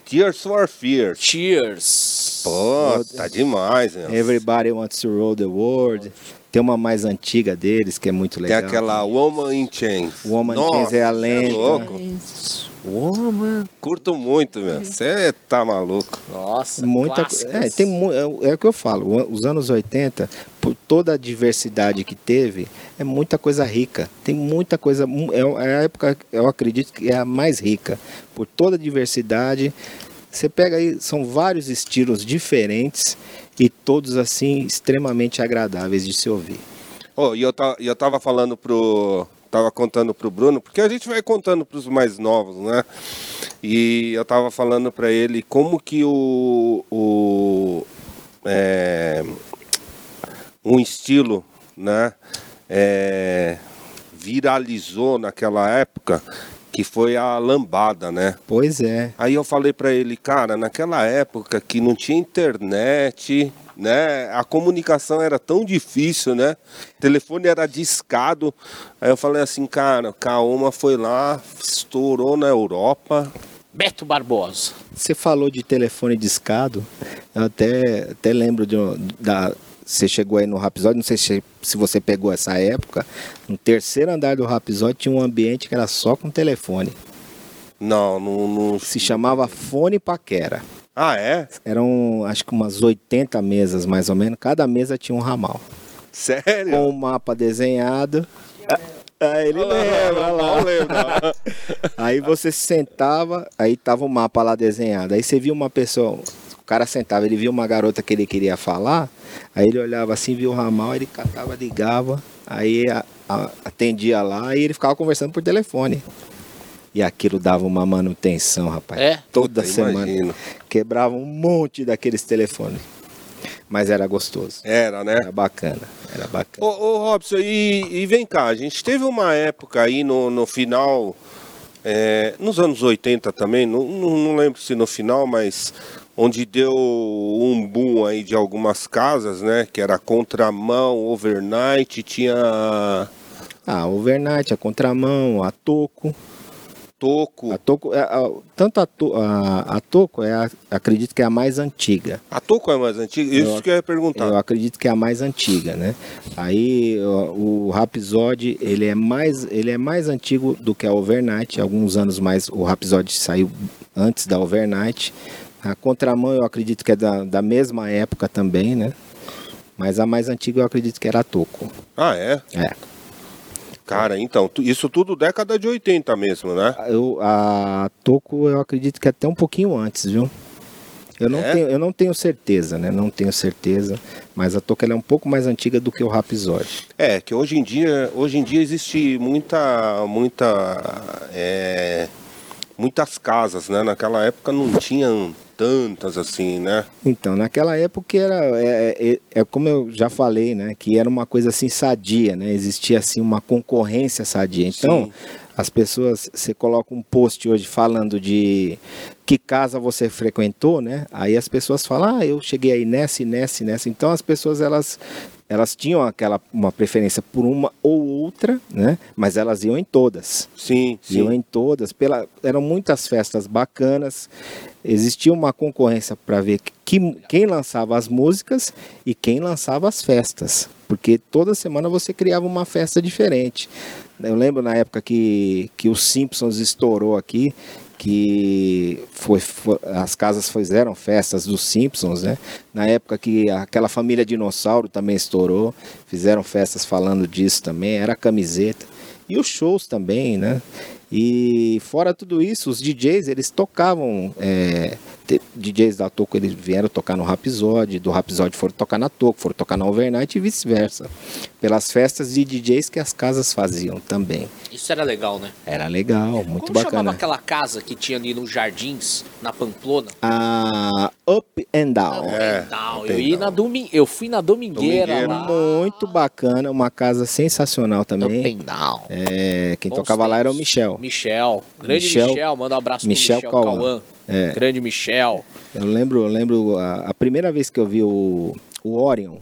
Tears for Fears. Cheers. Pô, tá demais, meu. Everybody Wants to Roll the World. Tem uma mais antiga deles que é muito Tem legal. aquela Woman in Chains. Woman in Nossa, Chains é a cê lenta. louco. Woman. Curto muito, meu. Você tá maluco. Nossa, Muita, é, tem, é, é o que eu falo, os anos 80, por toda a diversidade que teve, é muita coisa rica. Tem muita coisa, é, é a época, eu acredito que é a mais rica. Por toda a diversidade, você pega aí, são vários estilos diferentes e todos assim extremamente agradáveis de se ouvir. Oh, e eu, e eu tava falando pro. Tava contando pro Bruno, porque a gente vai contando pros mais novos, né? E eu tava falando pra ele como que o. o é, um estilo, né? é, viralizou naquela época, que foi a lambada, né? Pois é. Aí eu falei pra ele, cara, naquela época que não tinha internet, né? A comunicação era tão difícil, né? O telefone era discado. Aí eu falei assim, cara, Kaoma foi lá, estourou na Europa. Beto Barbosa. Você falou de telefone discado, eu até, até lembro de, um- da. Você chegou aí no Rapisódio, não sei se, se você pegou essa época. No terceiro andar do Rapisódio tinha um ambiente que era só com telefone. Não, não, não. Se chamava Fone Paquera. Ah, é? Eram acho que umas 80 mesas mais ou menos. Cada mesa tinha um ramal. Sério? Com um mapa desenhado. Ah, ele lembra, lá. Não lembro. Aí você sentava, aí tava o mapa lá desenhado. Aí você via uma pessoa, o cara sentava, ele via uma garota que ele queria falar, aí ele olhava assim, via o ramal, ele catava, ligava, aí a- a- atendia lá e ele ficava conversando por telefone. E aquilo dava uma manutenção, rapaz. É? Toda Puta, semana. imagino. Quebrava um monte daqueles telefones. Mas era gostoso. Era, né? Era bacana. Era Ô, bacana. ô Robson, e, e vem cá, a gente teve uma época aí no, no final, é, nos anos 80 também, não, não, lembro se no final, mas onde deu um boom aí de algumas casas, né? Que era contramão, overnight, tinha Ah, overnight, a contramão, a toco. Toco. A Toco, é, a- tanto a, To- a, a Toco, é a- acredito que é a mais antiga. A toco é mais antiga? Isso Eu- que eu ia perguntar. Eu acredito que é a mais antiga, né? Aí o Rhapsody, ele é mais, ele é mais antigo do que a Overnight, alguns anos mais. O Rhapsody saiu antes da Overnight. A Contramão eu acredito que é da, da mesma época também, né? Mas a mais antiga eu acredito que era a Toco. Ah, é? É. Cara, então, isso tudo década de 80 mesmo, né? Eu, a Toco eu acredito que até um pouquinho antes, viu? Eu não, É? tenho, eu não tenho certeza, né? Não tenho certeza. Mas a Toco ela é um pouco mais antiga do que o Rhapsody. É, que hoje em dia, hoje em dia existe muita, muita, é, muitas casas, né? Naquela época não tinham tantas assim, né? Então, naquela época era é, é- é como eu já falei, né, que era uma coisa assim sadia, né? Existia assim uma concorrência sadia. Então, Sim. as pessoas, você coloca um post hoje falando de que casa você frequentou, né? Aí as pessoas falam: "Ah, eu cheguei aí nessa, e nessa, e nessa". Então, as pessoas elas elas tinham aquela uma preferência por uma ou outra, né? Mas elas iam em todas. Sim, Iam sim. em todas, pela, eram muitas festas bacanas, existia uma concorrência para ver que, quem lançava as músicas e quem lançava as festas, porque toda semana você criava uma festa diferente. Eu lembro na época que, que os Simpsons estourou aqui, que foi, foi- as casas fizeram festas dos Simpsons, né? Na época que aquela família dinossauro também estourou, fizeram festas falando disso também, era camiseta. E os shows também, né? E fora tudo isso, os DJs, eles tocavam. é, DJs da Toco, eles vieram tocar no Rhapsody, do Rhapsody foram tocar na Toco, foram tocar na Overnight e vice-versa. Pelas festas de DJs que as casas faziam também. Isso era legal, né? Era legal, muito Como chamava bacana. aquela casa que tinha ali nos jardins, na Pamplona? A Up and Down. É, Não, tem eu, ia na domi... eu fui na Domingueira, Domingueira. lá. Muito bacana, uma casa sensacional Up também. and down. É, quem Bons tocava lá era o tempos. Michel. Michel. Grande Michel. Michel- Manda um abraço Michel pro Michel Cauã. Cauã. É. Grande Michel. Eu lembro, eu lembro a, a primeira vez que eu vi o, o Orion.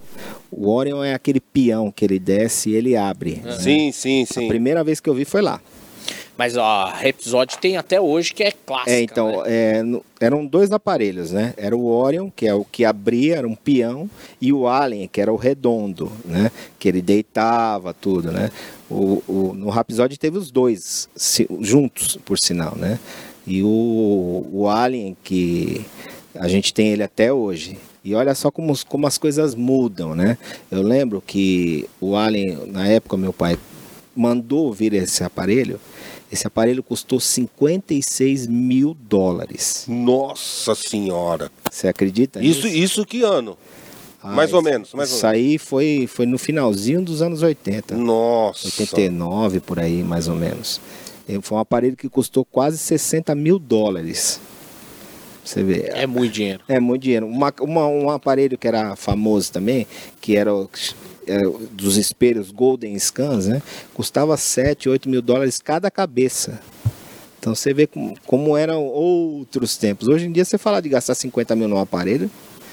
O Orion é aquele peão que ele desce e ele abre. né? Sim, sim, A sim. primeira vez que eu vi foi lá. Mas ó, a Rhapsody tem até hoje que é clássica. É, então, né? é, eram dois aparelhos, né? Era o Orion, que é o que abria, era um peão, e o Alien, que era o redondo, né? Que ele deitava, tudo, né? O, o- no Rhapsody teve os dois se- juntos, por sinal, né? E o, o Alien, que a gente tem ele até hoje. E olha só como, como as coisas mudam, né? Eu lembro que o Alien, na época, meu pai mandou vir esse aparelho. Esse aparelho custou 56 mil dólares. Nossa senhora. Você acredita? Isso, nisso? isso que ano? Ah, mais ou isso- menos, mais ou Isso aí foi, foi no finalzinho dos anos 80. Nossa. 89 por aí, mais ou menos. E Foi um aparelho que custou quase 60 mil dólares. Você vê. É muito dinheiro. É muito dinheiro. Uma, uma- um aparelho que era famoso também, que era, era o dos espelhos Golden Scans, né? Custava 7, 8 mil dólares cada cabeça. Então você vê como, como eram outros tempos. Hoje em dia você falar de gastar 50 mil num aparelho,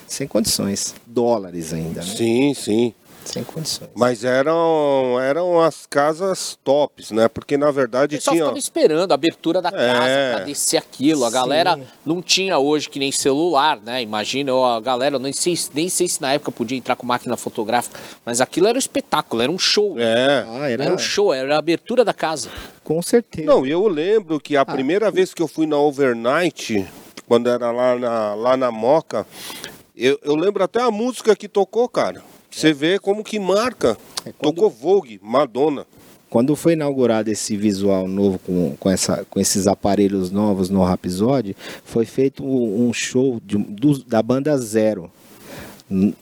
sem condições. Dólares ainda, né? Sim, sim. Sem condições. Mas eram, eram as casas tops, né? Porque na verdade tinha. ficava esperando a abertura da casa É. pra descer aquilo. A Sim. galera não tinha hoje que nem celular, né? Imagina, ó, a galera, nem sei, nem sei se na época podia entrar com máquina fotográfica, mas aquilo era um espetáculo, era um show. É. Ah, era, Era um show, era a abertura da casa. com certeza. Não, eu lembro que a Ah. primeira vez que eu fui na Overnight, quando era lá na, lá na Moca, eu, eu lembro até a música que tocou, cara. Você vê como que marca. É quando- Tocou Vogue, Madonna. Quando foi inaugurado esse visual novo com, com, essa, com esses aparelhos novos no Rhapsody, foi feito um show de- do- da banda Zero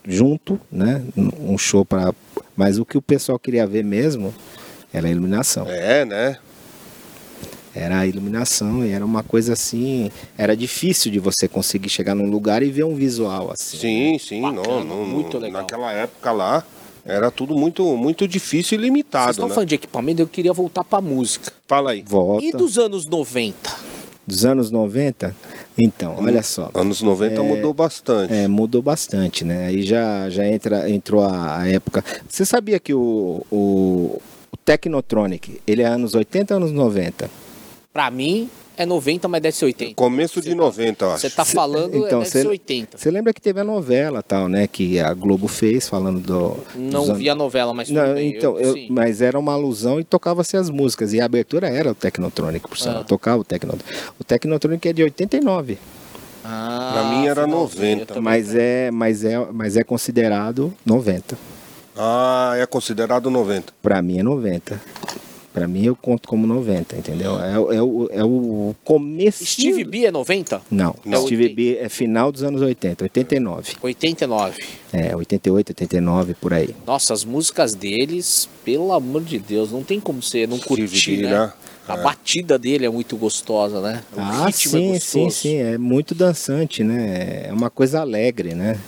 junto, né? Um show para. Mas o que o pessoal queria ver mesmo era a iluminação. É, né? Era a iluminação e era uma coisa assim. Era difícil de você conseguir chegar num lugar e ver um visual assim. Sim, sim, Bacana, não, não, muito legal. Naquela época lá, era tudo muito, muito difícil e Vocês limitado, estão né? falando de equipamento, eu queria voltar pra música. Fala aí. Volta. E dos anos 90? Dos anos 90? Então, olha só. Anos 90 mudou bastante. É, mudou bastante, né? Aí já, já entra, entrou a, a época. Você sabia que o, o, o Technotronic, ele é anos 80 ou anos 90? Pra mim, é 90, mas deve ser 80. Começo de 90, eu acho. Você tá falando, Então, deve cê- ser 80. Você lembra que teve a novela tal, né? Que a Globo fez falando do. Não dos vi a novela, mas tudo Não, bem, então, eu- eu- mas era uma alusão e tocava-se as músicas. E a abertura era o Technotronic, por sinal. Ah. Tocava o Technotronic. O Technotronic é de 89. Ah, Pra mim era finalzinho, 90, eu também- Mas é, mas, é, mas é considerado 90. Ah, é considerado 90. Pra mim é 90. Pra mim eu conto como 90, entendeu? É, o- é, o, é o começo. Steve B é 90? Não, Não. Steve B é final dos anos 80, 89. 89. É, 88, 89, por aí. Nossa, as músicas deles, pelo amor de Deus, não tem como você não Steve curtir, B, né? né? A É. batida dele é muito gostosa, né? O ah, ritmo é sim, gostoso. sim, sim. É muito dançante, né? É uma coisa alegre, né?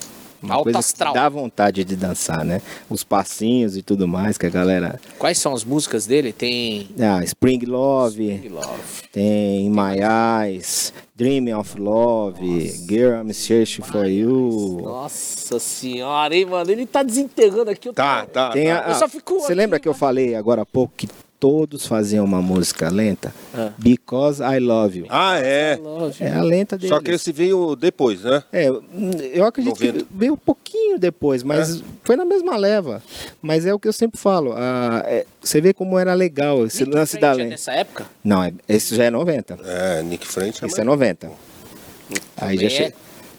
Uma Alto coisa astral. que dá vontade de dançar, né? Os passinhos e tudo mais que a galera. Quais são as músicas dele? Tem Ah, Spring Love, Spring Love. tem My Eyes, Dreaming of Love, Girl I'm Searching for You. Nossa senhora, hein, mano? Ele tá desenterrando aqui. Eu Tá, tá. Tem tá. a- Eu só fico Você lembra que eu né? falei agora há pouco que todos faziam uma música lenta. Ah. Because I Love You. Ah, é. É a lenta deles. Só que esse veio depois, né? É, eu acredito 90. que veio um pouquinho depois, mas É. foi na mesma leva. Mas é o que eu sempre falo. ah, é, você vê como era legal esse Nick lance Frente da é lenta. dessa época? Não, é, esse já é 90. É, Nick Frente é Esse é mais- 90. Aí já Também é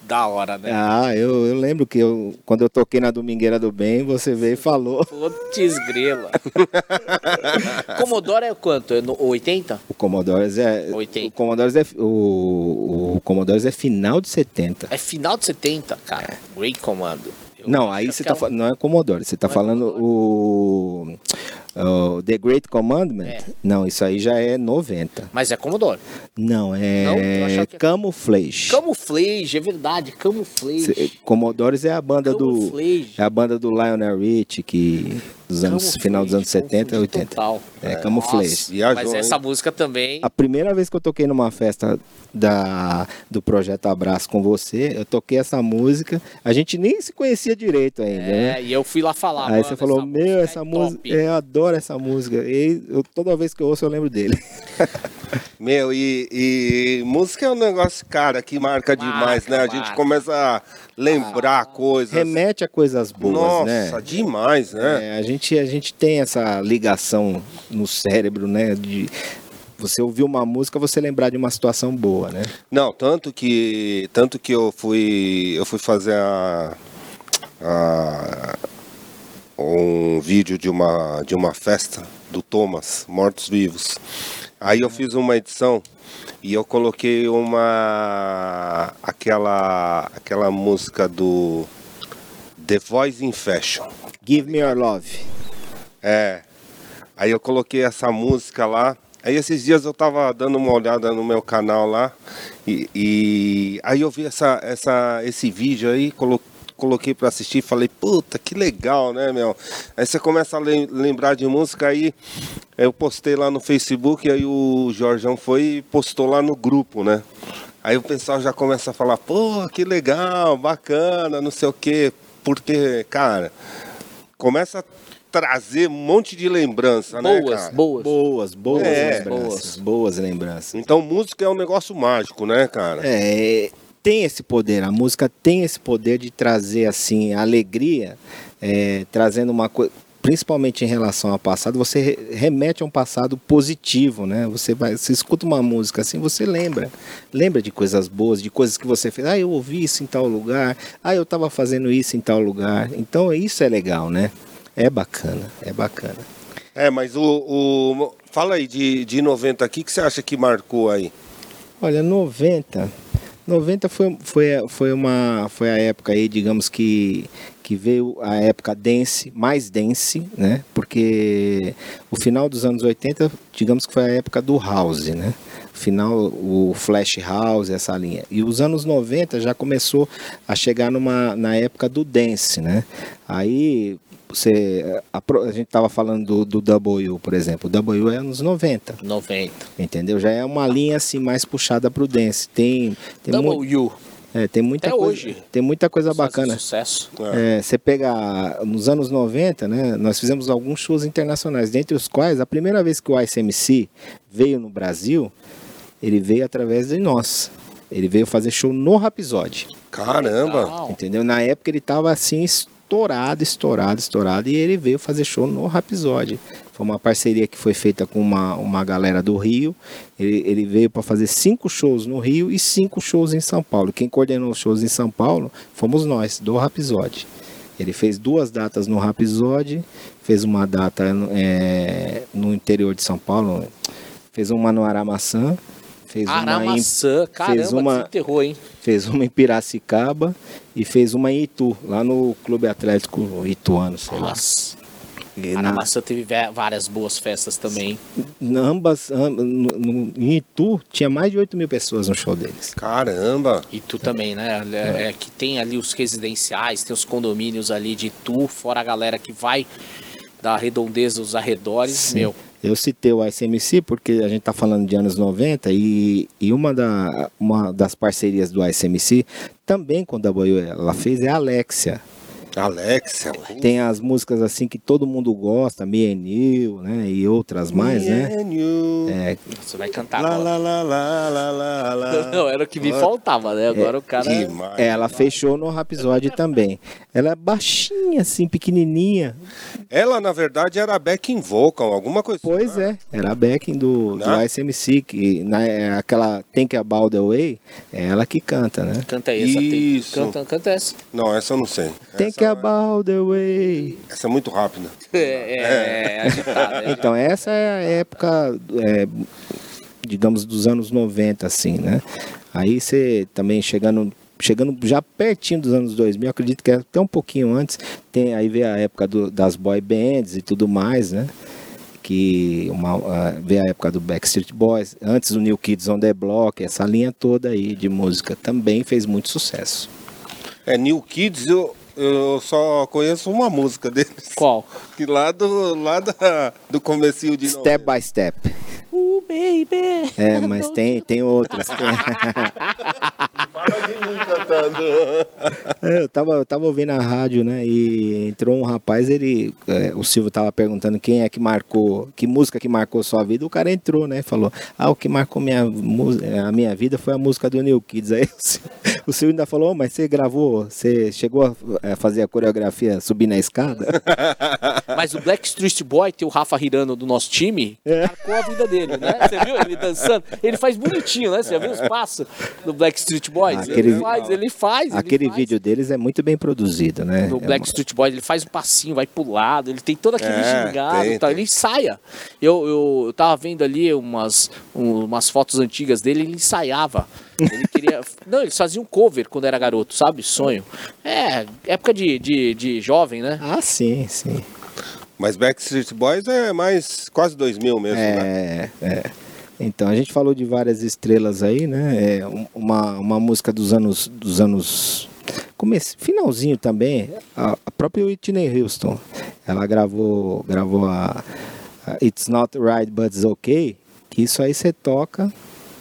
da hora, né? Ah, eu, eu lembro que eu, quando eu toquei na Domingueira do Bem, você veio e falou. Putz, grila. Commodore é quanto? É no 80? O Commodores é. 80. O Commodores é, o, o Commodores é final de 70. É final de 70, cara. Great Commando. Eu Não, aí que você é tá um- falando. Não é Commodore, você tá é falando o, o The Great Commandment. É. Não, isso aí já é 90. Mas é Commodore. Não, Não? É achava que-. Camouflage, é verdade. Camouflage. Cê- Commodores é a banda do. Camouflage. É a banda do Lionel Rich, que. Dos anos, final dos anos 70 e confundi 80. total. É. Nossa, Viajou, Mas essa hein? música também. A primeira vez que eu toquei numa festa da, do Projeto Abraço com você, eu toquei essa música. A gente nem se conhecia direito ainda, né? É, e eu fui lá falar. Aí você falou, essa meu, música essa é música, é, eu adoro essa música. E eu- toda vez que eu ouço, eu lembro dele. Meu, e, e música é um negócio, cara, que marca, Marca, demais, né? A gente marca. começa a lembrar coisas. Remete a coisas boas, Nossa, né? demais, né? É, a, gente, a gente tem essa ligação no cérebro, né? De você ouvir uma música, você lembrar de uma situação boa, né? Não, tanto que tanto que eu fui eu fui fazer a, a- um vídeo de uma de uma festa do Thomas Mortos Vivos. Aí eu fiz uma edição e eu coloquei uma aquela aquela música do The Voice in Fashion. Give Me Your Love. É. Aí eu coloquei essa música lá. Aí esses dias eu tava dando uma olhada no meu canal lá. E, e aí eu vi essa, essa, esse vídeo aí, colo, coloquei pra assistir e falei, puta, que legal, né, meu? Aí você começa a lem- lembrar de música aí. Eu postei lá no Facebook, aí o Jorjão foi e postou lá no grupo, né? Aí o pessoal já começa a falar, pô, que legal, bacana, não sei o quê. Porque, cara, começa a trazer um monte de lembrança, né, Boas, cara? boas. Boas, boas É, lembranças. Boas lembranças. Então música é um negócio mágico, né, cara? É, tem esse poder, a música tem esse poder de trazer assim alegria, é, trazendo uma coisa, principalmente em relação ao passado, você re- remete a um passado positivo, né? Você vai, você escuta uma música assim, você lembra, lembra de coisas boas, de coisas que você fez. Ah, eu ouvi isso em tal lugar. Ah, eu estava fazendo isso em tal lugar. Então isso é legal, né? É bacana, é bacana. É, mas o, o- fala aí de, de 90 aqui, o que você acha que marcou aí? Olha, 90. 90 foi, foi, foi, uma, foi a época aí, digamos que, que veio a época dance, mais dance, né? Porque o final dos anos 80, digamos que foi a época do house, né? Final, o flash house, essa linha. E os anos 90 já começou a chegar numa, na época do dance, né? Aí você, a, a gente tava falando do, do W, por exemplo. O W é anos 90. 90. Entendeu? Já é uma linha assim mais puxada pro dance. Tem tem, mu W. é, tem muita Até coisa, hoje. tem muita coisa bacana. Sucesso. É, você pega nos anos 90, né? Nós fizemos alguns shows internacionais, dentre os quais a primeira vez que o ICMC veio no Brasil, ele veio através de nós. Ele veio fazer show no Rapisode. Caramba! Entendeu? Na época ele tava assim estourado, estourado, estourado e ele veio fazer show no Rapisode. Foi uma parceria que foi feita com uma, uma galera do Rio. Ele, ele veio para fazer cinco shows no Rio e cinco shows em São Paulo. Quem coordenou os shows em São Paulo fomos nós, do Rapisode. Ele fez duas datas no Rapisode, fez uma data é, no interior de São Paulo, fez uma no Aramaçã, fez uma em Aramaçã, caramba, fez uma- desenterrou, hein? fez uma em Piracicaba e fez uma em Itu, lá no Clube Atlético Ituano, sei lá. Nossa. E na- Aramaçã teve várias boas festas também. na ambas, am- no, no- em Itu tinha mais de 8 mil pessoas no show deles. Caramba! E tu também, né? É, é que tem ali os residenciais, tem os condomínios ali de tu, fora a galera que vai da redondeza dos arredores, Sim. meu. Eu citei o ICMC porque a gente está falando de anos 90 e, e uma, da, uma das parcerias do ICMC também com a W ela fez é a Alexia. Alexia. Tem as músicas assim que todo mundo gosta, Me and You, né? E outras mais, né? Me and you. É, Você vai cantar Lá, agora. lá, lá, lá, lá, lá, lá. Não, era o que me faltava, né? Agora o cara. Demais. é, ela fechou no Rhapsody também. Ela é baixinha, assim, pequenininha. Ela, na verdade, era backing vocal, alguma coisa assim, Pois né? é, era a backing do, do Né? ICMC, que na, é aquela Think About the Way, é ela que canta, né? Canta essa. tem- Isso. Canta, canta essa. Não, essa eu não sei. Think Essa, About the Way. essa é muito rápida. É, é, é agitada, é. Então, essa é a época, é, digamos, dos anos 90, assim, né? Aí você também chegando, chegando já pertinho dos anos 2000, acredito que é até um pouquinho antes, tem, aí vê a época do- das boy bands e tudo mais, né? Que uma, ah, vê a época do Backstreet Boys, antes do New Kids on the Block, essa linha toda aí de música também fez muito sucesso. É, New Kids, eu, eu só conheço uma música deles. Qual? Que lá do, lá da, do comecinho de Step by Step. Uh, baby. É, mas tem, tem outras. Fala de mim cantando. É, eu tava, eu tava ouvindo a rádio, né? E entrou um rapaz, ele. é, o Silvio tava perguntando quem é que marcou, que música que marcou sua vida. O cara entrou, né? Falou: Ah, o que marcou minha, a minha vida foi a música do New Kids. Aí o Silvio, o Silvio ainda falou: "Ô, mas você gravou, você chegou a é, fazer a coreografia subir na escada? Mas o Black Street Boy, tem o Rafa Hirano do nosso time, marcou a vida dele, né? Você viu ele dançando? Ele faz bonitinho, né? Você já viu os passos do Black Street Boys? Aquele- Ele faz, ele faz. ele Aquele faz. vídeo deles é muito bem produzido, né? do É Black uma- Street Boys, ele faz um passinho, vai pro lado, ele tem todo aquele É, gingado tem, e tal, tem. ele ensaia. Eu, eu, eu tava vendo ali umas, um- umas fotos antigas dele, ele ensaiava. Ele queria. Não, eles faziam um cover quando era garoto, sabe? Sonho. É, época de, de, de jovem, né? Ah, sim, sim. Mas Backstreet Boys é mais quase 2000 mesmo, né? É, é. Então a gente falou de várias estrelas aí, né? É, um- uma, uma música dos anos dos anos comece, finalzinho também, a, a própria Whitney Houston, ela gravou gravou a, a It's Not Right But It's Okay, que isso aí você toca,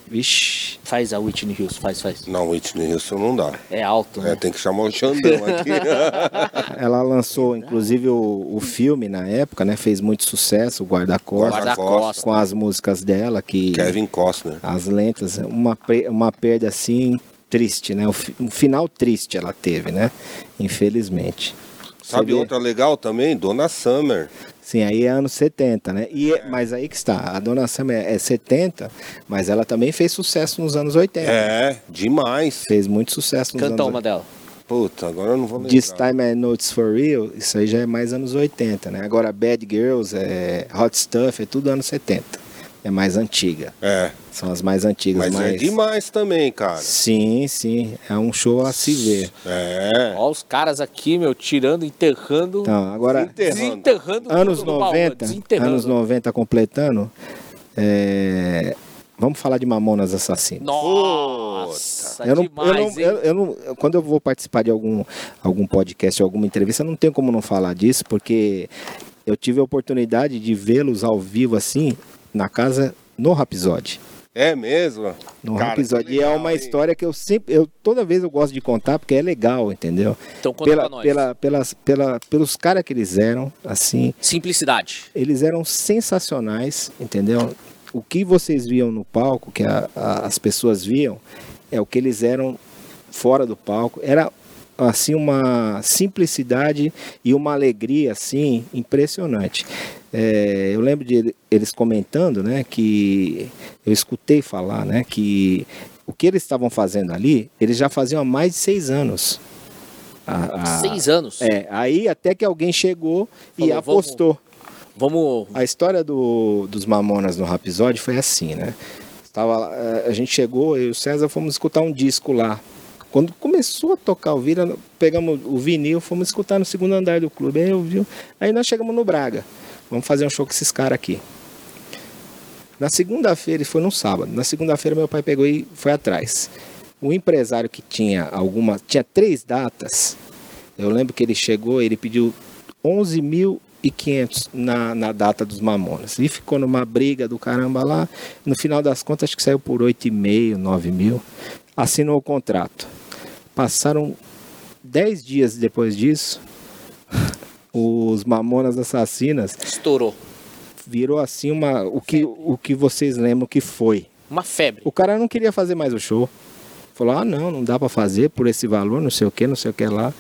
vixe, Faz a Whitney Houston, faz, faz. Não, Whitney Houston não dá. É alto, É, né? tem que chamar o Xandão aqui. ela lançou inclusive o, o filme na época, né? Fez muito sucesso, o Guarda-Costas, Guarda-costas. com as músicas dela que Kevin Costner. as lentas, uma, uma perda assim triste, né? Um final triste ela teve, né? Infelizmente. Sabe vê- outra legal também? Dona Summer. Sim, aí é anos 70, né? E, é- Mas aí que está, a Dona Summer é 70, mas ela também fez sucesso nos anos 80. É, demais. Fez muito sucesso nos Canta anos uma dela. Puta, agora eu não vou lembrar. This Time I It's For Real, isso aí já é mais anos 80, né? Agora Bad Girls, é, Hot Stuff, é tudo anos 70. É mais antiga. É, São as mais antigas. mas é mais... demais também, cara. Sim, sim. É um show a se ver. É. Ó, os caras aqui, meu, tirando, enterrando. Então, agora, Desenterrando. Desenterrando anos tudo no baú, 90, desenterrando. anos 90 completando, é, vamos falar de Mamonas Assassinas. Nossa, Eu não, eu demais, não- hein? eu- eu não- quando eu vou participar de algum, algum podcast, alguma entrevista, eu não tenho como não falar disso, porque eu tive a oportunidade de vê-los ao vivo assim, na casa, no Rhapsody. É mesmo? No Cara, que E é uma hein? história que eu sempre, eu toda vez eu gosto de contar, porque é legal, entendeu? Então conta Pela, pra nós. pela, pelas, pela, pelos caras que eles eram, assim, Simplicidade. eles eram sensacionais, entendeu? O que vocês viam no palco, que a- a- as pessoas viam, é o que eles eram fora do palco. Era assim uma simplicidade e uma alegria assim impressionante. É, eu lembro de ele- eles comentando, né, que eu escutei falar, né, que o que eles estavam fazendo ali, eles já faziam há mais de seis anos. A- a- Seis anos. É, aí até que alguém chegou e Falou, vamos- apostou. Vamos. A história do, dos Mamonas no Rhapsody foi assim, né? Estava, lá, eh, a gente chegou, eu e o César fomos escutar um disco lá. Quando começou a tocar o Vira, pegamos o vinil, fomos escutar no segundo andar do clube. Aí eu vi, aí nós chegamos no Braga. Vamos fazer um show com esses caras aqui. Na segunda-feira, e foi no sábado. Na segunda-feira meu pai pegou e foi atrás. O empresário que tinha alguma, tinha três datas. Eu lembro que ele chegou, ele pediu 11.500 na, na data dos Mamonas. E ficou numa briga do caramba lá. No final das contas, acho que saiu por 8,5, 9 mil. Assinou o contrato. Passaram 10 dias depois disso, os Mamonas Assassinas Estourou. virou assim uma o que o que vocês lembram que foi. Uma febre. O cara não queria fazer mais o show. Falou: "Ah, não, não dá pra fazer por esse valor, não sei o que, não sei o que lá".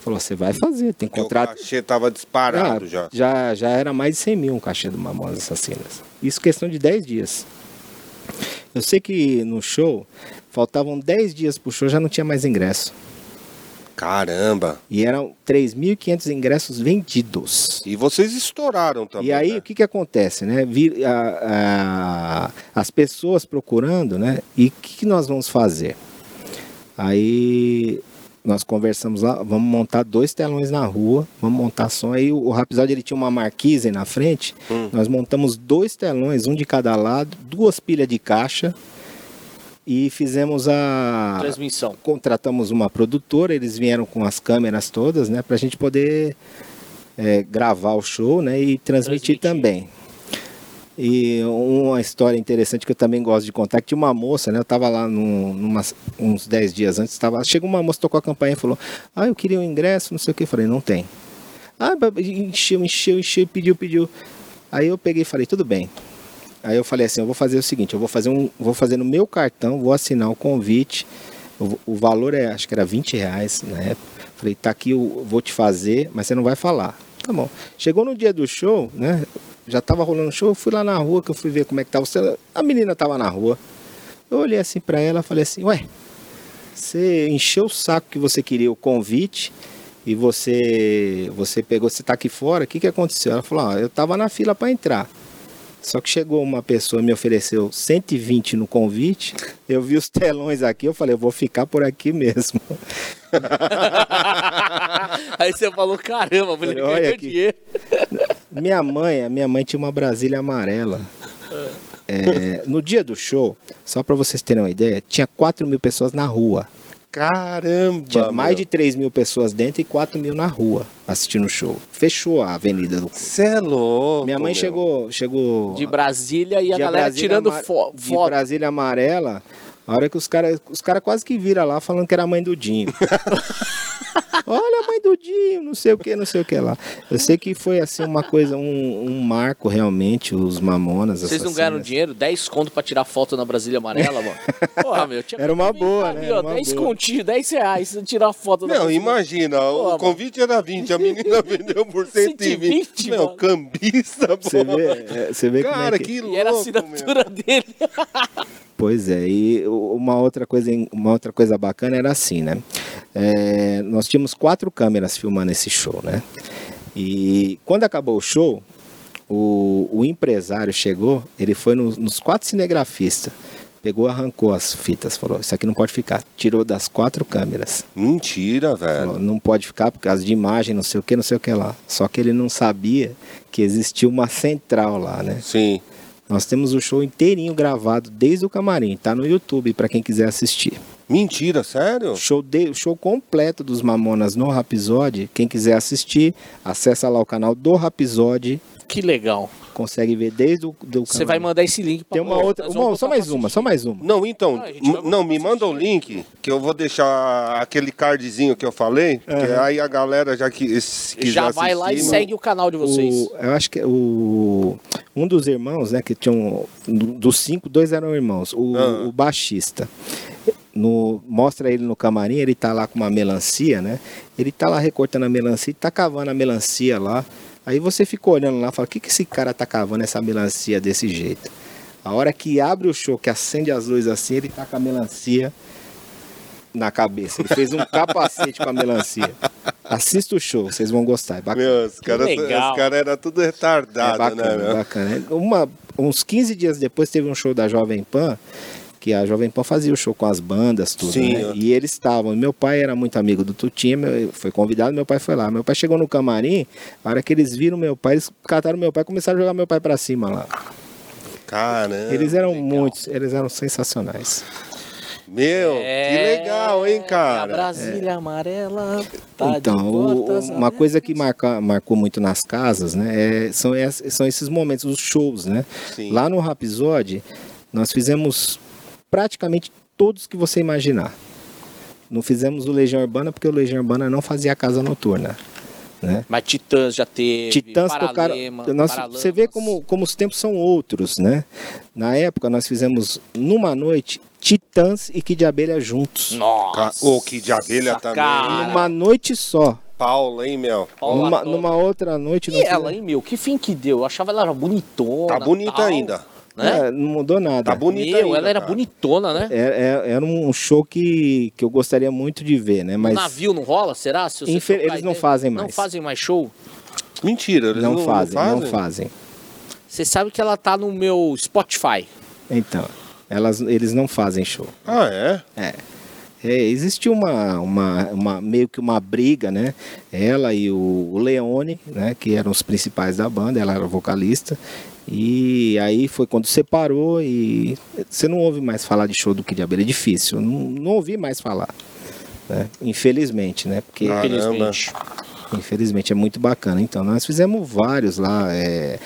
Falou: "Você vai fazer, tem contrato". o cachê tava disparado Ah, já. já já era mais de 100 mil um cachê do Mamonas Assassinas. Isso questão de 10 dias. Eu sei que no show faltavam 10 dias pro show, já não tinha mais ingresso. Caramba. E eram 3.500 ingressos vendidos. E vocês estouraram também. E aí, né? o que que acontece, né? Vi- a- a- as pessoas procurando, né? E o que, que nós vamos fazer? Aí, nós conversamos lá, vamos montar dois telões na rua, vamos montar som. Aí, o, o ele tinha uma marquise na frente. Hum. Nós montamos dois telões, um de cada lado, duas pilhas de caixa. E fizemos a Transmissão. contratamos uma produtora, eles vieram com as câmeras todas, né, pra gente poder é, gravar o show, né, e transmitir, Transmitir. também. E uma história interessante que eu também gosto de contar, que tinha uma moça, né, eu tava lá num, numas- uns 10 dias antes, tava, chegou uma moça, tocou a campanha e falou, ah, eu queria um ingresso, não sei o que, eu falei, não tem. Ah, encheu, encheu, encheu, pediu, pediu. Aí eu peguei e falei, tudo bem. Aí eu falei assim, eu vou fazer o seguinte, eu vou fazer um, vou fazer no meu cartão, vou assinar o convite. O, o valor é, acho que era 20 reais na época. Falei, tá aqui, eu vou te fazer, mas você não vai falar. Tá bom. Chegou no dia do show, né? Já tava rolando o show, eu fui lá na rua, que eu fui ver como é que tava. A menina tava na rua. Eu olhei assim pra ela, falei assim, ué, você encheu o saco que você queria o convite e você você pegou, você tá aqui fora, o que que aconteceu? Ela falou, ah, eu tava na fila para entrar. Só que chegou uma pessoa e me ofereceu 120 no convite. Eu vi os telões aqui, eu falei, eu vou ficar por aqui mesmo. Aí você falou, caramba, mulher ganhou aqui. dinheiro. Minha mãe, minha mãe tinha uma Brasília amarela. É, no dia do show, só para vocês terem uma ideia, tinha 4 mil pessoas na rua. Caramba. Tinha mais meu. de 3 mil pessoas dentro e 4 mil na rua assistindo o show. Fechou a avenida do Cê é louco. Minha mãe meu. chegou, chegou De Brasília e a galera Brasília tirando ama- fo de foto. Brasília amarela. A hora que os caras os cara quase que viram lá falando que era a mãe do Dinho. Olha a mãe do Dinho, não sei o que, não sei o que lá. Eu sei que foi assim uma coisa, um, um marco realmente, os mamonas. Vocês não ganharam dinheiro? 10 conto pra tirar foto na Brasília Amarela, mano? Porra, meu. Tinha Era uma boa, né? ó, Era uma 10 boa. continhos, 10 reais. Você tirar foto Não, Brasília. imagina, Pô, o mano. convite era 20, a menina vendeu por 120. 120, meu, mano. cambista, pô. Você vê, é, você vê como Cara, é que... que louco, E era a meu. assinatura dele. Pois é, e uma outra coisa, uma outra coisa bacana era assim, né? É, nós tínhamos quatro câmeras filmando esse show, né? E quando acabou o show, o, o empresário chegou, ele foi nos, nos quatro cinegrafistas, pegou, arrancou as fitas, falou: Isso aqui não pode ficar. Tirou das quatro câmeras. Mentira, Falou, velho. não pode ficar por causa de imagem, não sei o que, não sei o que lá. Só que ele não sabia que existia uma central lá, né? Sim. Nós temos o show inteirinho gravado desde o camarim, tá no YouTube para quem quiser assistir. Mentira, sério? O show, de, show completo dos Mamonas no Rapisode, quem quiser assistir, acessa lá o canal do Rapisode, Que legal. Consegue ver desde o do Você vai mandar esse link pra Tem uma outra, uma- só mais uma, assistir. só mais uma. Não, então, Ah, não, me manda o assistir. link que eu vou deixar aquele cardzinho que eu falei, que aí a galera já que se quiser Já vai lá e assistir, segue o canal de vocês. O- eu acho que é o um dos irmãos, né, que tinham dos cinco, dois eram irmãos. O, Ah. o baixista no, mostra ele no camarim, ele tá lá com uma melancia, né? Ele tá lá recortando a melancia, e tá cavando a melancia lá. Aí você fica olhando lá e fala: "O que que esse cara tá cavando essa melancia desse jeito?" A hora que abre o show, que acende as luzes assim, ele tá com a melancia na cabeça. Ele fez um capacete com a melancia. Assista o show, vocês vão gostar. É bacana. Meu, os caras cara eram tudo retardado, É bacana, né, meu? bacana. Uma, uns 15 dias depois teve um show da Jovem Pan, que a Jovem Pan fazia o show com as bandas, tudo, Sim, né? ó. E eles estavam. Meu pai era muito amigo do Tutinha, meu- foi convidado, meu pai foi lá. Meu pai chegou no camarim, a hora que eles viram meu pai, eles cataram meu pai e começaram a jogar meu pai pra cima lá. Caramba. Eles eram legal. muitos, eles eram sensacionais. Meu, que legal, hein, A cara? Brasília Amarela tá então, de o- portas uma coisa que marca, marcou muito nas casas, né, é- são, são esses momentos, os shows, né? Sim. Lá no Rapisode, nós fizemos praticamente todos que você imaginar. Não fizemos o Legião Urbana porque o Legião Urbana não fazia casa noturna. né? Mas Titãs já teve. Titãs tocaram. Nós, você vê como, como os tempos são outros, né? Na época nós fizemos numa noite Titãs e Kid de Abelha juntos. Nossa. Que de abelha também. cara. Numa noite só. Paula, hein, meu? Paula Numa, numa outra noite E ela, fizemos- hein, meu? Que fim que deu? Eu achava ela era bonitona. Tá bonita tal, ainda. Né? É, não mudou nada. Tá bonita Meu, ainda, ela era cara. bonitona, né? É- é- era um show que, que eu gostaria muito de ver, né? Mas O navio não rola, será? Se você Infe- tocar eles não fazem Não mais. fazem mais show? Mentira, eles não, não, fazem, não fazem. Você sabe que ela tá no meu Spotify. Então, elas, eles não fazem show. Ah, é? É. É, existiu uma, uma, uma- meio que uma briga, né? Ela e o, o Leone, né? Que eram os principais da banda, ela era vocalista. E aí foi quando separou e você não ouve mais falar de show do Abelha. É difícil, não, não ouvi mais falar. né? Infelizmente, né? Porque Ah. Caramba. Infelizmente. infelizmente é muito bacana. Então, nós fizemos vários lá. é,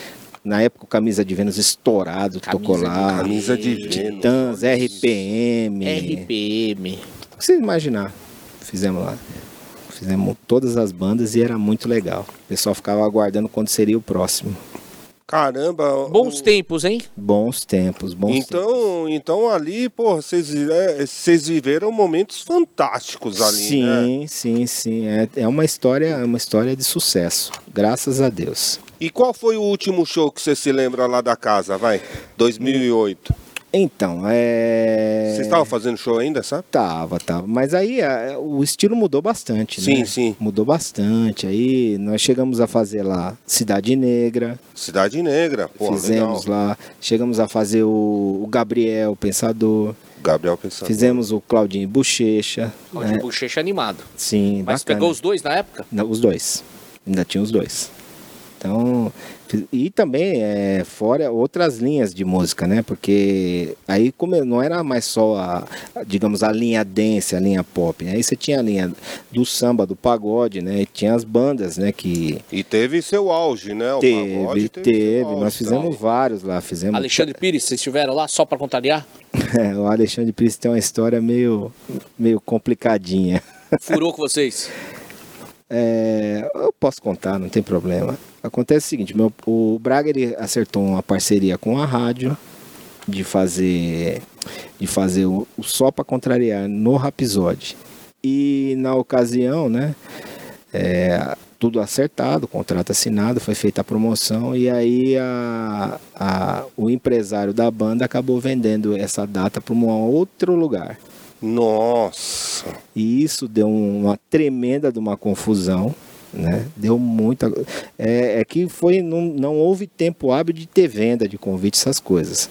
na época o Camisa de Vênus estourado, Camisa tocou de lá. Camisa de Vênus. Titãs, RPM. RPM. O que você imaginar? Fizemos lá. Fizemos todas as bandas e era muito legal. O pessoal ficava aguardando quando seria o próximo. Caramba. Bons o- tempos, hein? Bons tempos, bons tempos. Então, então ali, pô, vocês é, vocês viveram momentos fantásticos ali, sim, né? sim, sim. É, é uma história, é uma história de sucesso. Graças a Deus. E qual foi o último show que você se lembra lá da casa, vai? 2008. Então, é. Vocês estavam fazendo show ainda, sabe? Tava, tava. Mas aí a- o estilo mudou bastante, Sim, né? sim. Mudou bastante. Aí nós chegamos a fazer lá Cidade Negra, Cidade Negra, pô, fizemos legal. lá. Chegamos a fazer o, o Gabriel Pensador, Gabriel pensando. fizemos o Claudinho Bochecha. Onde né? o Bochecha animado. Sim, Mas bacana. pegou os dois na época? Não, os dois. Ainda tinha os dois. Então, e também é, fora outras linhas de música, né? Porque aí como não era mais só a, digamos, a linha dance, a linha pop. né? Aí você tinha a linha do samba, do pagode, né? E tinha as bandas, né? Que E teve seu auge, né? O teve, pagode teve. auge, Nós fizemos vários lá, fizemos. Alexandre Pires, vocês estiveram lá só pra contrariar? É, o Alexandre Pires tem uma história meio, meio complicadinha. Furou com vocês? É, eu posso contar, não tem problema. Acontece o seguinte, meu, o Braga ele acertou uma parceria com a rádio de fazer de fazer o, o só para contrariar no Rapisode. E na ocasião, né, é, tudo acertado, contrato assinado, foi feita a promoção e aí a, a- o empresário da banda acabou vendendo essa data para um outro lugar. Nossa. E isso deu uma tremenda de uma confusão, né? Deu muita. É, é que foi. Não, não houve tempo hábil de ter venda de convite, essas coisas.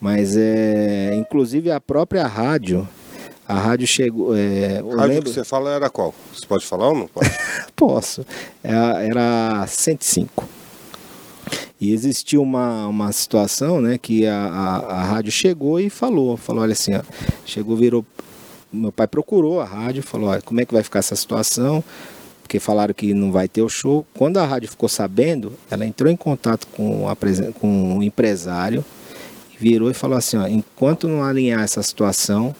Mas é. Inclusive a própria rádio. A rádio chegou. É, eu Rádio lembro, que você fala era qual? Você pode falar ou não pode? Posso. Era, era 105. E existiu uma, uma situação, né, que a, a, a rádio chegou e falou, falou, olha assim, ó, chegou, virou, meu pai procurou a rádio, falou, olha, como é que vai ficar essa situação? Porque falaram que não vai ter o show. Quando a rádio ficou sabendo, ela entrou em contato com, a, com o empresário, virou e falou assim, ó, enquanto não alinhar essa situação,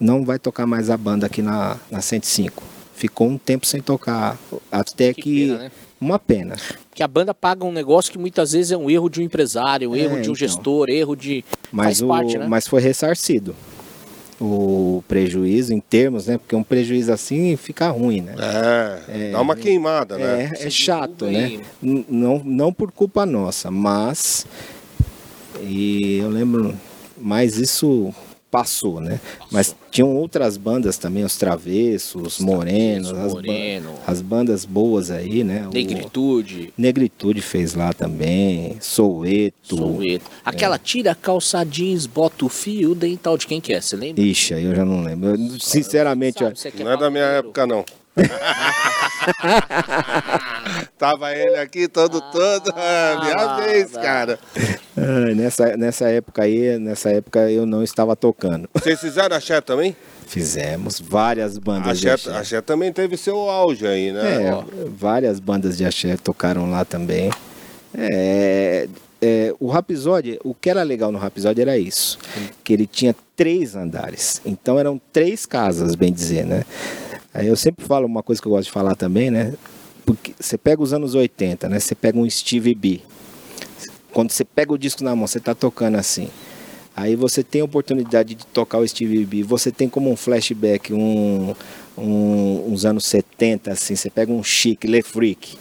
não vai tocar mais a banda aqui na, na 105. Ficou um tempo sem tocar, até que... Que pena, né? Uma pena. Que a banda paga um negócio que muitas vezes é um erro de um empresário, um É, erro de um então. gestor, erro de. Mas, o, parte, né? mas foi ressarcido o prejuízo em termos, né? Porque um prejuízo assim fica ruim, né? É, dá uma queimada, né? É, é chato, né? Não, não por culpa nossa, mas. E eu lembro, mas isso passou, né? Mas tinham outras bandas também, os Travessos, Morenos, as, ba- Moreno. as bandas boas aí, né? O Negritude, Negritude fez lá também, Soueto. Soueto. Aquela tira a calça jeans, bota o fio dental de quem que é, você lembra? Ixi, aí eu já não lembro. Eu, sinceramente, Sabe, Não é da minha época, não. Tava ele aqui todo, todo. Ah, minha Ah, vez, cara. ah, nessa, nessa época aí, nessa época eu não estava tocando. Vocês fizeram axé também? Fizemos várias bandas de Axé, axé. axé também teve seu auge aí, né? É, Ó, várias bandas de axé tocaram lá também. É, é, o Rapisode, o que era legal no Rapisode era isso, que ele tinha três andares. Então eram três casas, bem dizer, né? Eu sempre falo uma coisa que eu gosto de falar também, né? porque você pega os anos 80, né? Você pega um Steve B. Quando você pega o disco na mão, você tá tocando assim. Aí você tem a oportunidade de tocar o Steve B. Você tem como um flashback um, um, uns anos 70, assim. Você pega um Chic, Le Freak.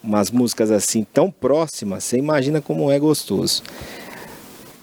Umas músicas assim tão próximas, você imagina como é gostoso.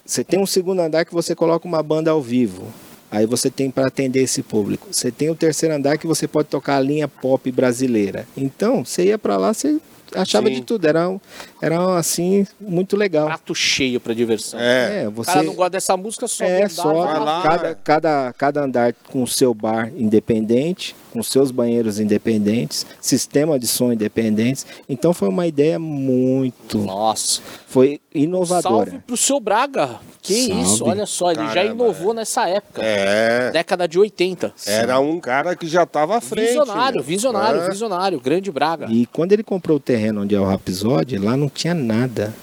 Você tem um segundo andar que você coloca uma banda ao vivo. Aí você tem para atender esse público. Você tem o terceiro andar que você pode tocar a linha pop brasileira. Então, você ia para lá, você achava Sim. de tudo. Era, um- era assim, muito legal. Prato cheio pra diversão. É. É, O você. cara não gosta dessa música, só É, andar, só lá. cada, cada, cada andar com o seu bar independente, com seus banheiros independentes, sistema de som independentes. Então foi uma ideia muito, Nossa. foi inovadora. Salve pro seu Braga. Que Salve. isso, olha só, ele já Caramba, inovou nessa época. É. Década de 80. Era um cara que já tava à frente. Visionário, meu. visionário, É. visionário. Grande Braga. E quando ele comprou o terreno onde é o Rhapsody, lá não tinha nada.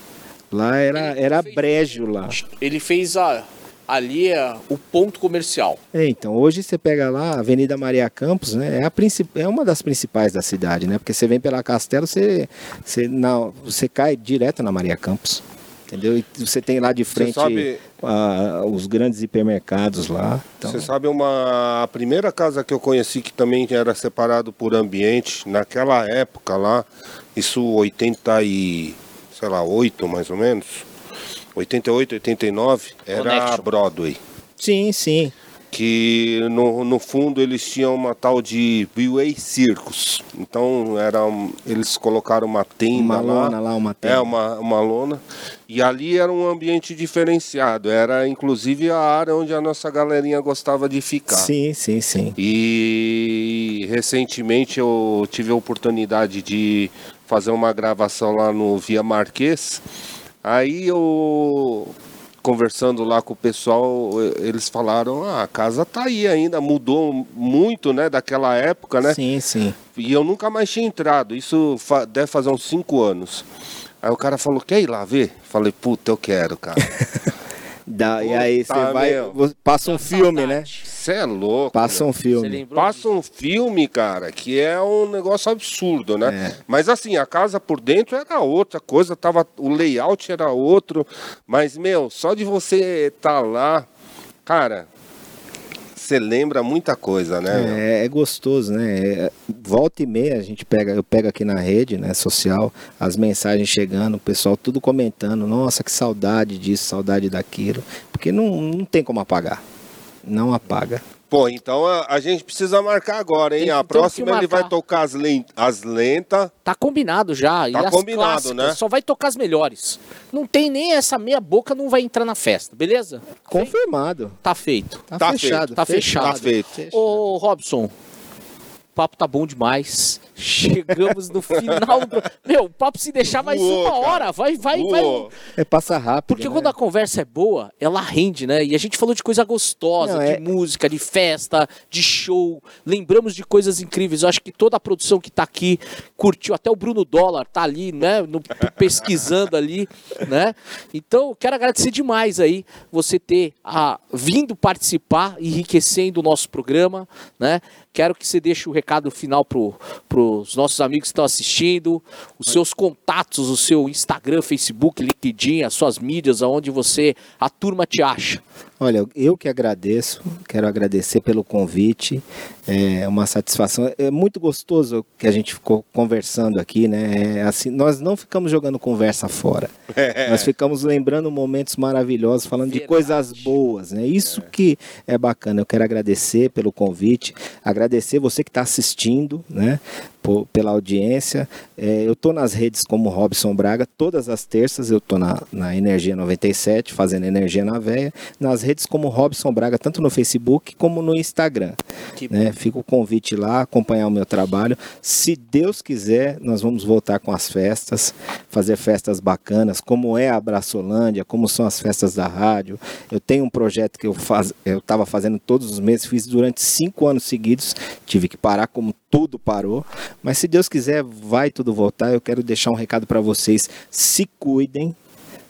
Lá era, era brejo lá. Ele fez a, ali é, o ponto comercial. É, então, hoje você pega lá, a Avenida Maria Campos, né? É, a é uma das principais da cidade, né? Porque você vem pela Castelo, você, você, na... você cai direto na Maria Campos. Entendeu? E você tem lá de frente sabe- ah, os grandes hipermercados lá. Então, Você sabe uma a primeira casa que eu conheci que também era separado por ambiente, naquela época lá, isso 80 e sei lá, 8 mais ou menos. 88, 89, era a. Broadway. Sim, sim. que no, no fundo eles tinham uma tal de Byway Circus. Então era, um- eles colocaram uma tenda Uma lá. lona lá, uma É, tenda. uma, uma lona. E ali era um ambiente diferenciado. Era inclusive a área onde a nossa galerinha gostava de ficar. Sim, sim, sim. E recentemente eu tive a oportunidade de fazer uma gravação lá no Via Marquês. Aí eu conversando lá com o pessoal, eles falaram: "Ah, a casa tá aí ainda, mudou muito, né, daquela época, né?" Sim, sim. E eu nunca mais tinha entrado. Isso fa- deve fazer uns cinco anos. Aí o cara falou: "Quer ir lá ver?" Falei: "Puta, eu quero, cara." Dá- e aí você vai. meu. Passa um filme, né? Você é louco. Passa um filme. Passa um filme, cara, que é um negócio absurdo, né? É. Mas assim, a casa por dentro era outra coisa, tava, o layout era outro. Mas, meu, só de você estar lá, cara, você lembra muita coisa, né? É, é gostoso, né? É, volta e meia a gente pega, eu pego aqui na rede, né, social, as mensagens chegando, o pessoal tudo comentando, nossa, que saudade disso, saudade daquilo, porque não, não tem como apagar. Não apaga. Pô, então a, a gente precisa marcar agora, hein? Tem- a próxima ele vai tocar as, len- as lentas. Tá combinado já. e Tá as combinado, clássicas, né? Só vai tocar as melhores. Não tem nem essa meia boca, não vai entrar na festa, beleza? Confirmado. Tá feito. Tá, Tá fechado. feito. Tá fechado. Tá feito. Ô, Robson, papo tá bom demais. Chegamos no final do. Meu, o papo se deixar mais Voou, uma cara. hora. Vai, vai, vai. Voou. É passa rápido. Porque né? quando a conversa é boa, ela rende, né? E a gente falou de coisa gostosa, Não, de é- música, de festa, de show. Lembramos de coisas incríveis. Eu acho que toda a produção que tá aqui curtiu. Até o Bruno Dólar tá ali, né? no- pesquisando ali, né? Então, quero agradecer demais aí você ter ah, vindo participar, enriquecendo o nosso programa, né? Quero que você deixe o recado final pro, pros nossos amigos que estão assistindo, os seus contatos, o seu Instagram, Facebook, LinkedIn, as suas mídias, aonde você, a turma te acha. Olha, eu que agradeço, quero agradecer pelo convite. É uma satisfação. É muito gostoso que a gente ficou conversando aqui, né? É assim, nós não ficamos jogando conversa fora. Nós ficamos lembrando momentos maravilhosos, falando de Verdade. coisas boas, né? Isso que é bacana. Eu quero agradecer pelo convite, agradecer você que está assistindo, né? por- pela audiência. É, eu estou nas redes como Robson Braga, todas as terças eu estou na, na Energia 97, fazendo Energia na Veia, nas redes como Robson Braga, tanto no Facebook como no Instagram. Né? Fica o convite lá, acompanhar o meu trabalho. Se Deus quiser, nós vamos voltar com as festas, fazer festas bacanas, como é a Braçolândia, como são as festas da rádio. Eu tenho um projeto que eu faz, eu estava fazendo todos os meses, fiz durante cinco anos seguidos, tive que parar como tudo parou. Mas se Deus quiser, vai tudo voltar. Eu quero deixar um recado para vocês: se cuidem.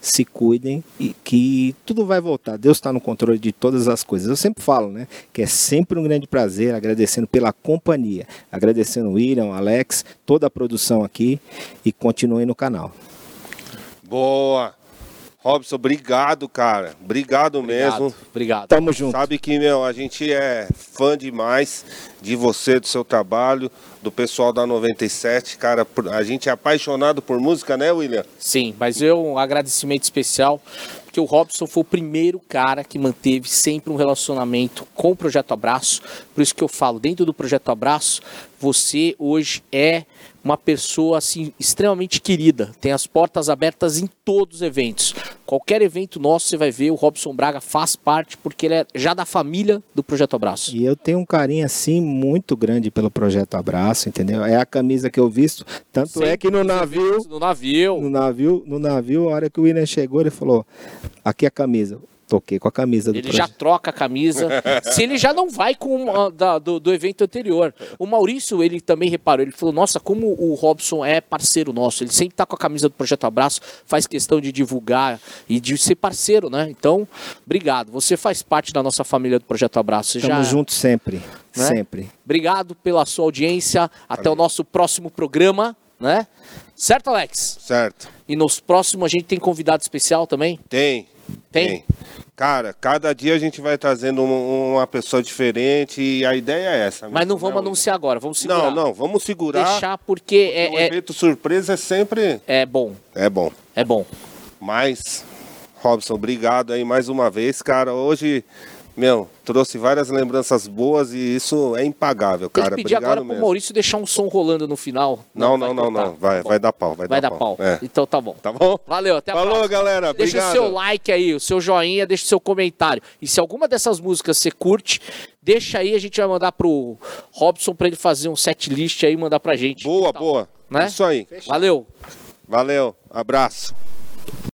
Se cuidem e que tudo vai voltar. Deus está no controle de todas as coisas. Eu sempre falo, né? Que é sempre um grande prazer, agradecendo pela companhia, agradecendo o William, Alex, toda a produção aqui e continuem no canal. Boa! Robson, obrigado, cara. Obrigado, Obrigado. mesmo. Obrigado. Tamo junto. Sabe que, meu, a gente é fã demais de você, do seu trabalho, do pessoal da 97. Cara, a gente é apaixonado por música, né, William? Sim, mas eu um agradecimento especial porque o Robson foi o primeiro cara que manteve sempre um relacionamento com o Projeto Abraço. Por isso que eu falo, dentro do Projeto Abraço, você hoje é uma pessoa assim extremamente querida. Tem as portas abertas em todos os eventos. Qualquer evento nosso você vai ver o Robson Braga faz parte porque ele é já da família do Projeto Abraço. E eu tenho um carinho assim muito grande pelo projeto Abraço, entendeu? É a camisa que eu visto, tanto é que no navio, no navio, no navio, no navio, a hora que o William chegou, ele falou: "Aqui é a camisa". Toquei com a camisa do Ele já projeto. troca a camisa. Se ele já não vai com uma da- do, do evento anterior. O Maurício, ele também reparou. Ele falou: Nossa, como o Robson é parceiro nosso. Ele sempre tá com a camisa do Projeto Abraço, faz questão de divulgar e de ser parceiro, né? Então, obrigado. Você faz parte da nossa família do Projeto Abraço. Você Estamos já... juntos sempre, Né? sempre. Obrigado pela sua audiência. Até o nosso próximo programa, né? Certo, Alex? Certo. E nos próximos a gente tem convidado especial também? Tem. Tem? Cara, cada dia a gente vai trazendo um- uma pessoa diferente e a ideia é essa. Mas não mesmo, vamos né, anunciar agora, vamos segurar. Não, não, vamos segurar. Deixar porque porque o é, é, evento surpresa é sempre. é bom, É bom. é bom. Mas, Robson, obrigado aí mais uma vez, cara. Hoje, meu, trouxe várias lembranças boas e isso é impagável, Tem cara. que pedir obrigado agora pro mesmo. Maurício deixar um som rolando no final. Não, não, vai não, não. Vai, Tá bom. vai dar pau, vai, Vai dar dar pau. É. Então tá bom. Tá bom? Valeu, até a Falou, próxima. galera. Deixa obrigado. o seu like aí, o seu joinha, deixa o seu comentário. E se alguma dessas músicas você curte, deixa aí, a gente vai mandar pro Robson pra ele fazer um set list aí e mandar pra gente. Boa, Tá. boa. Né? Isso aí. Valeu. Valeu. Abraço.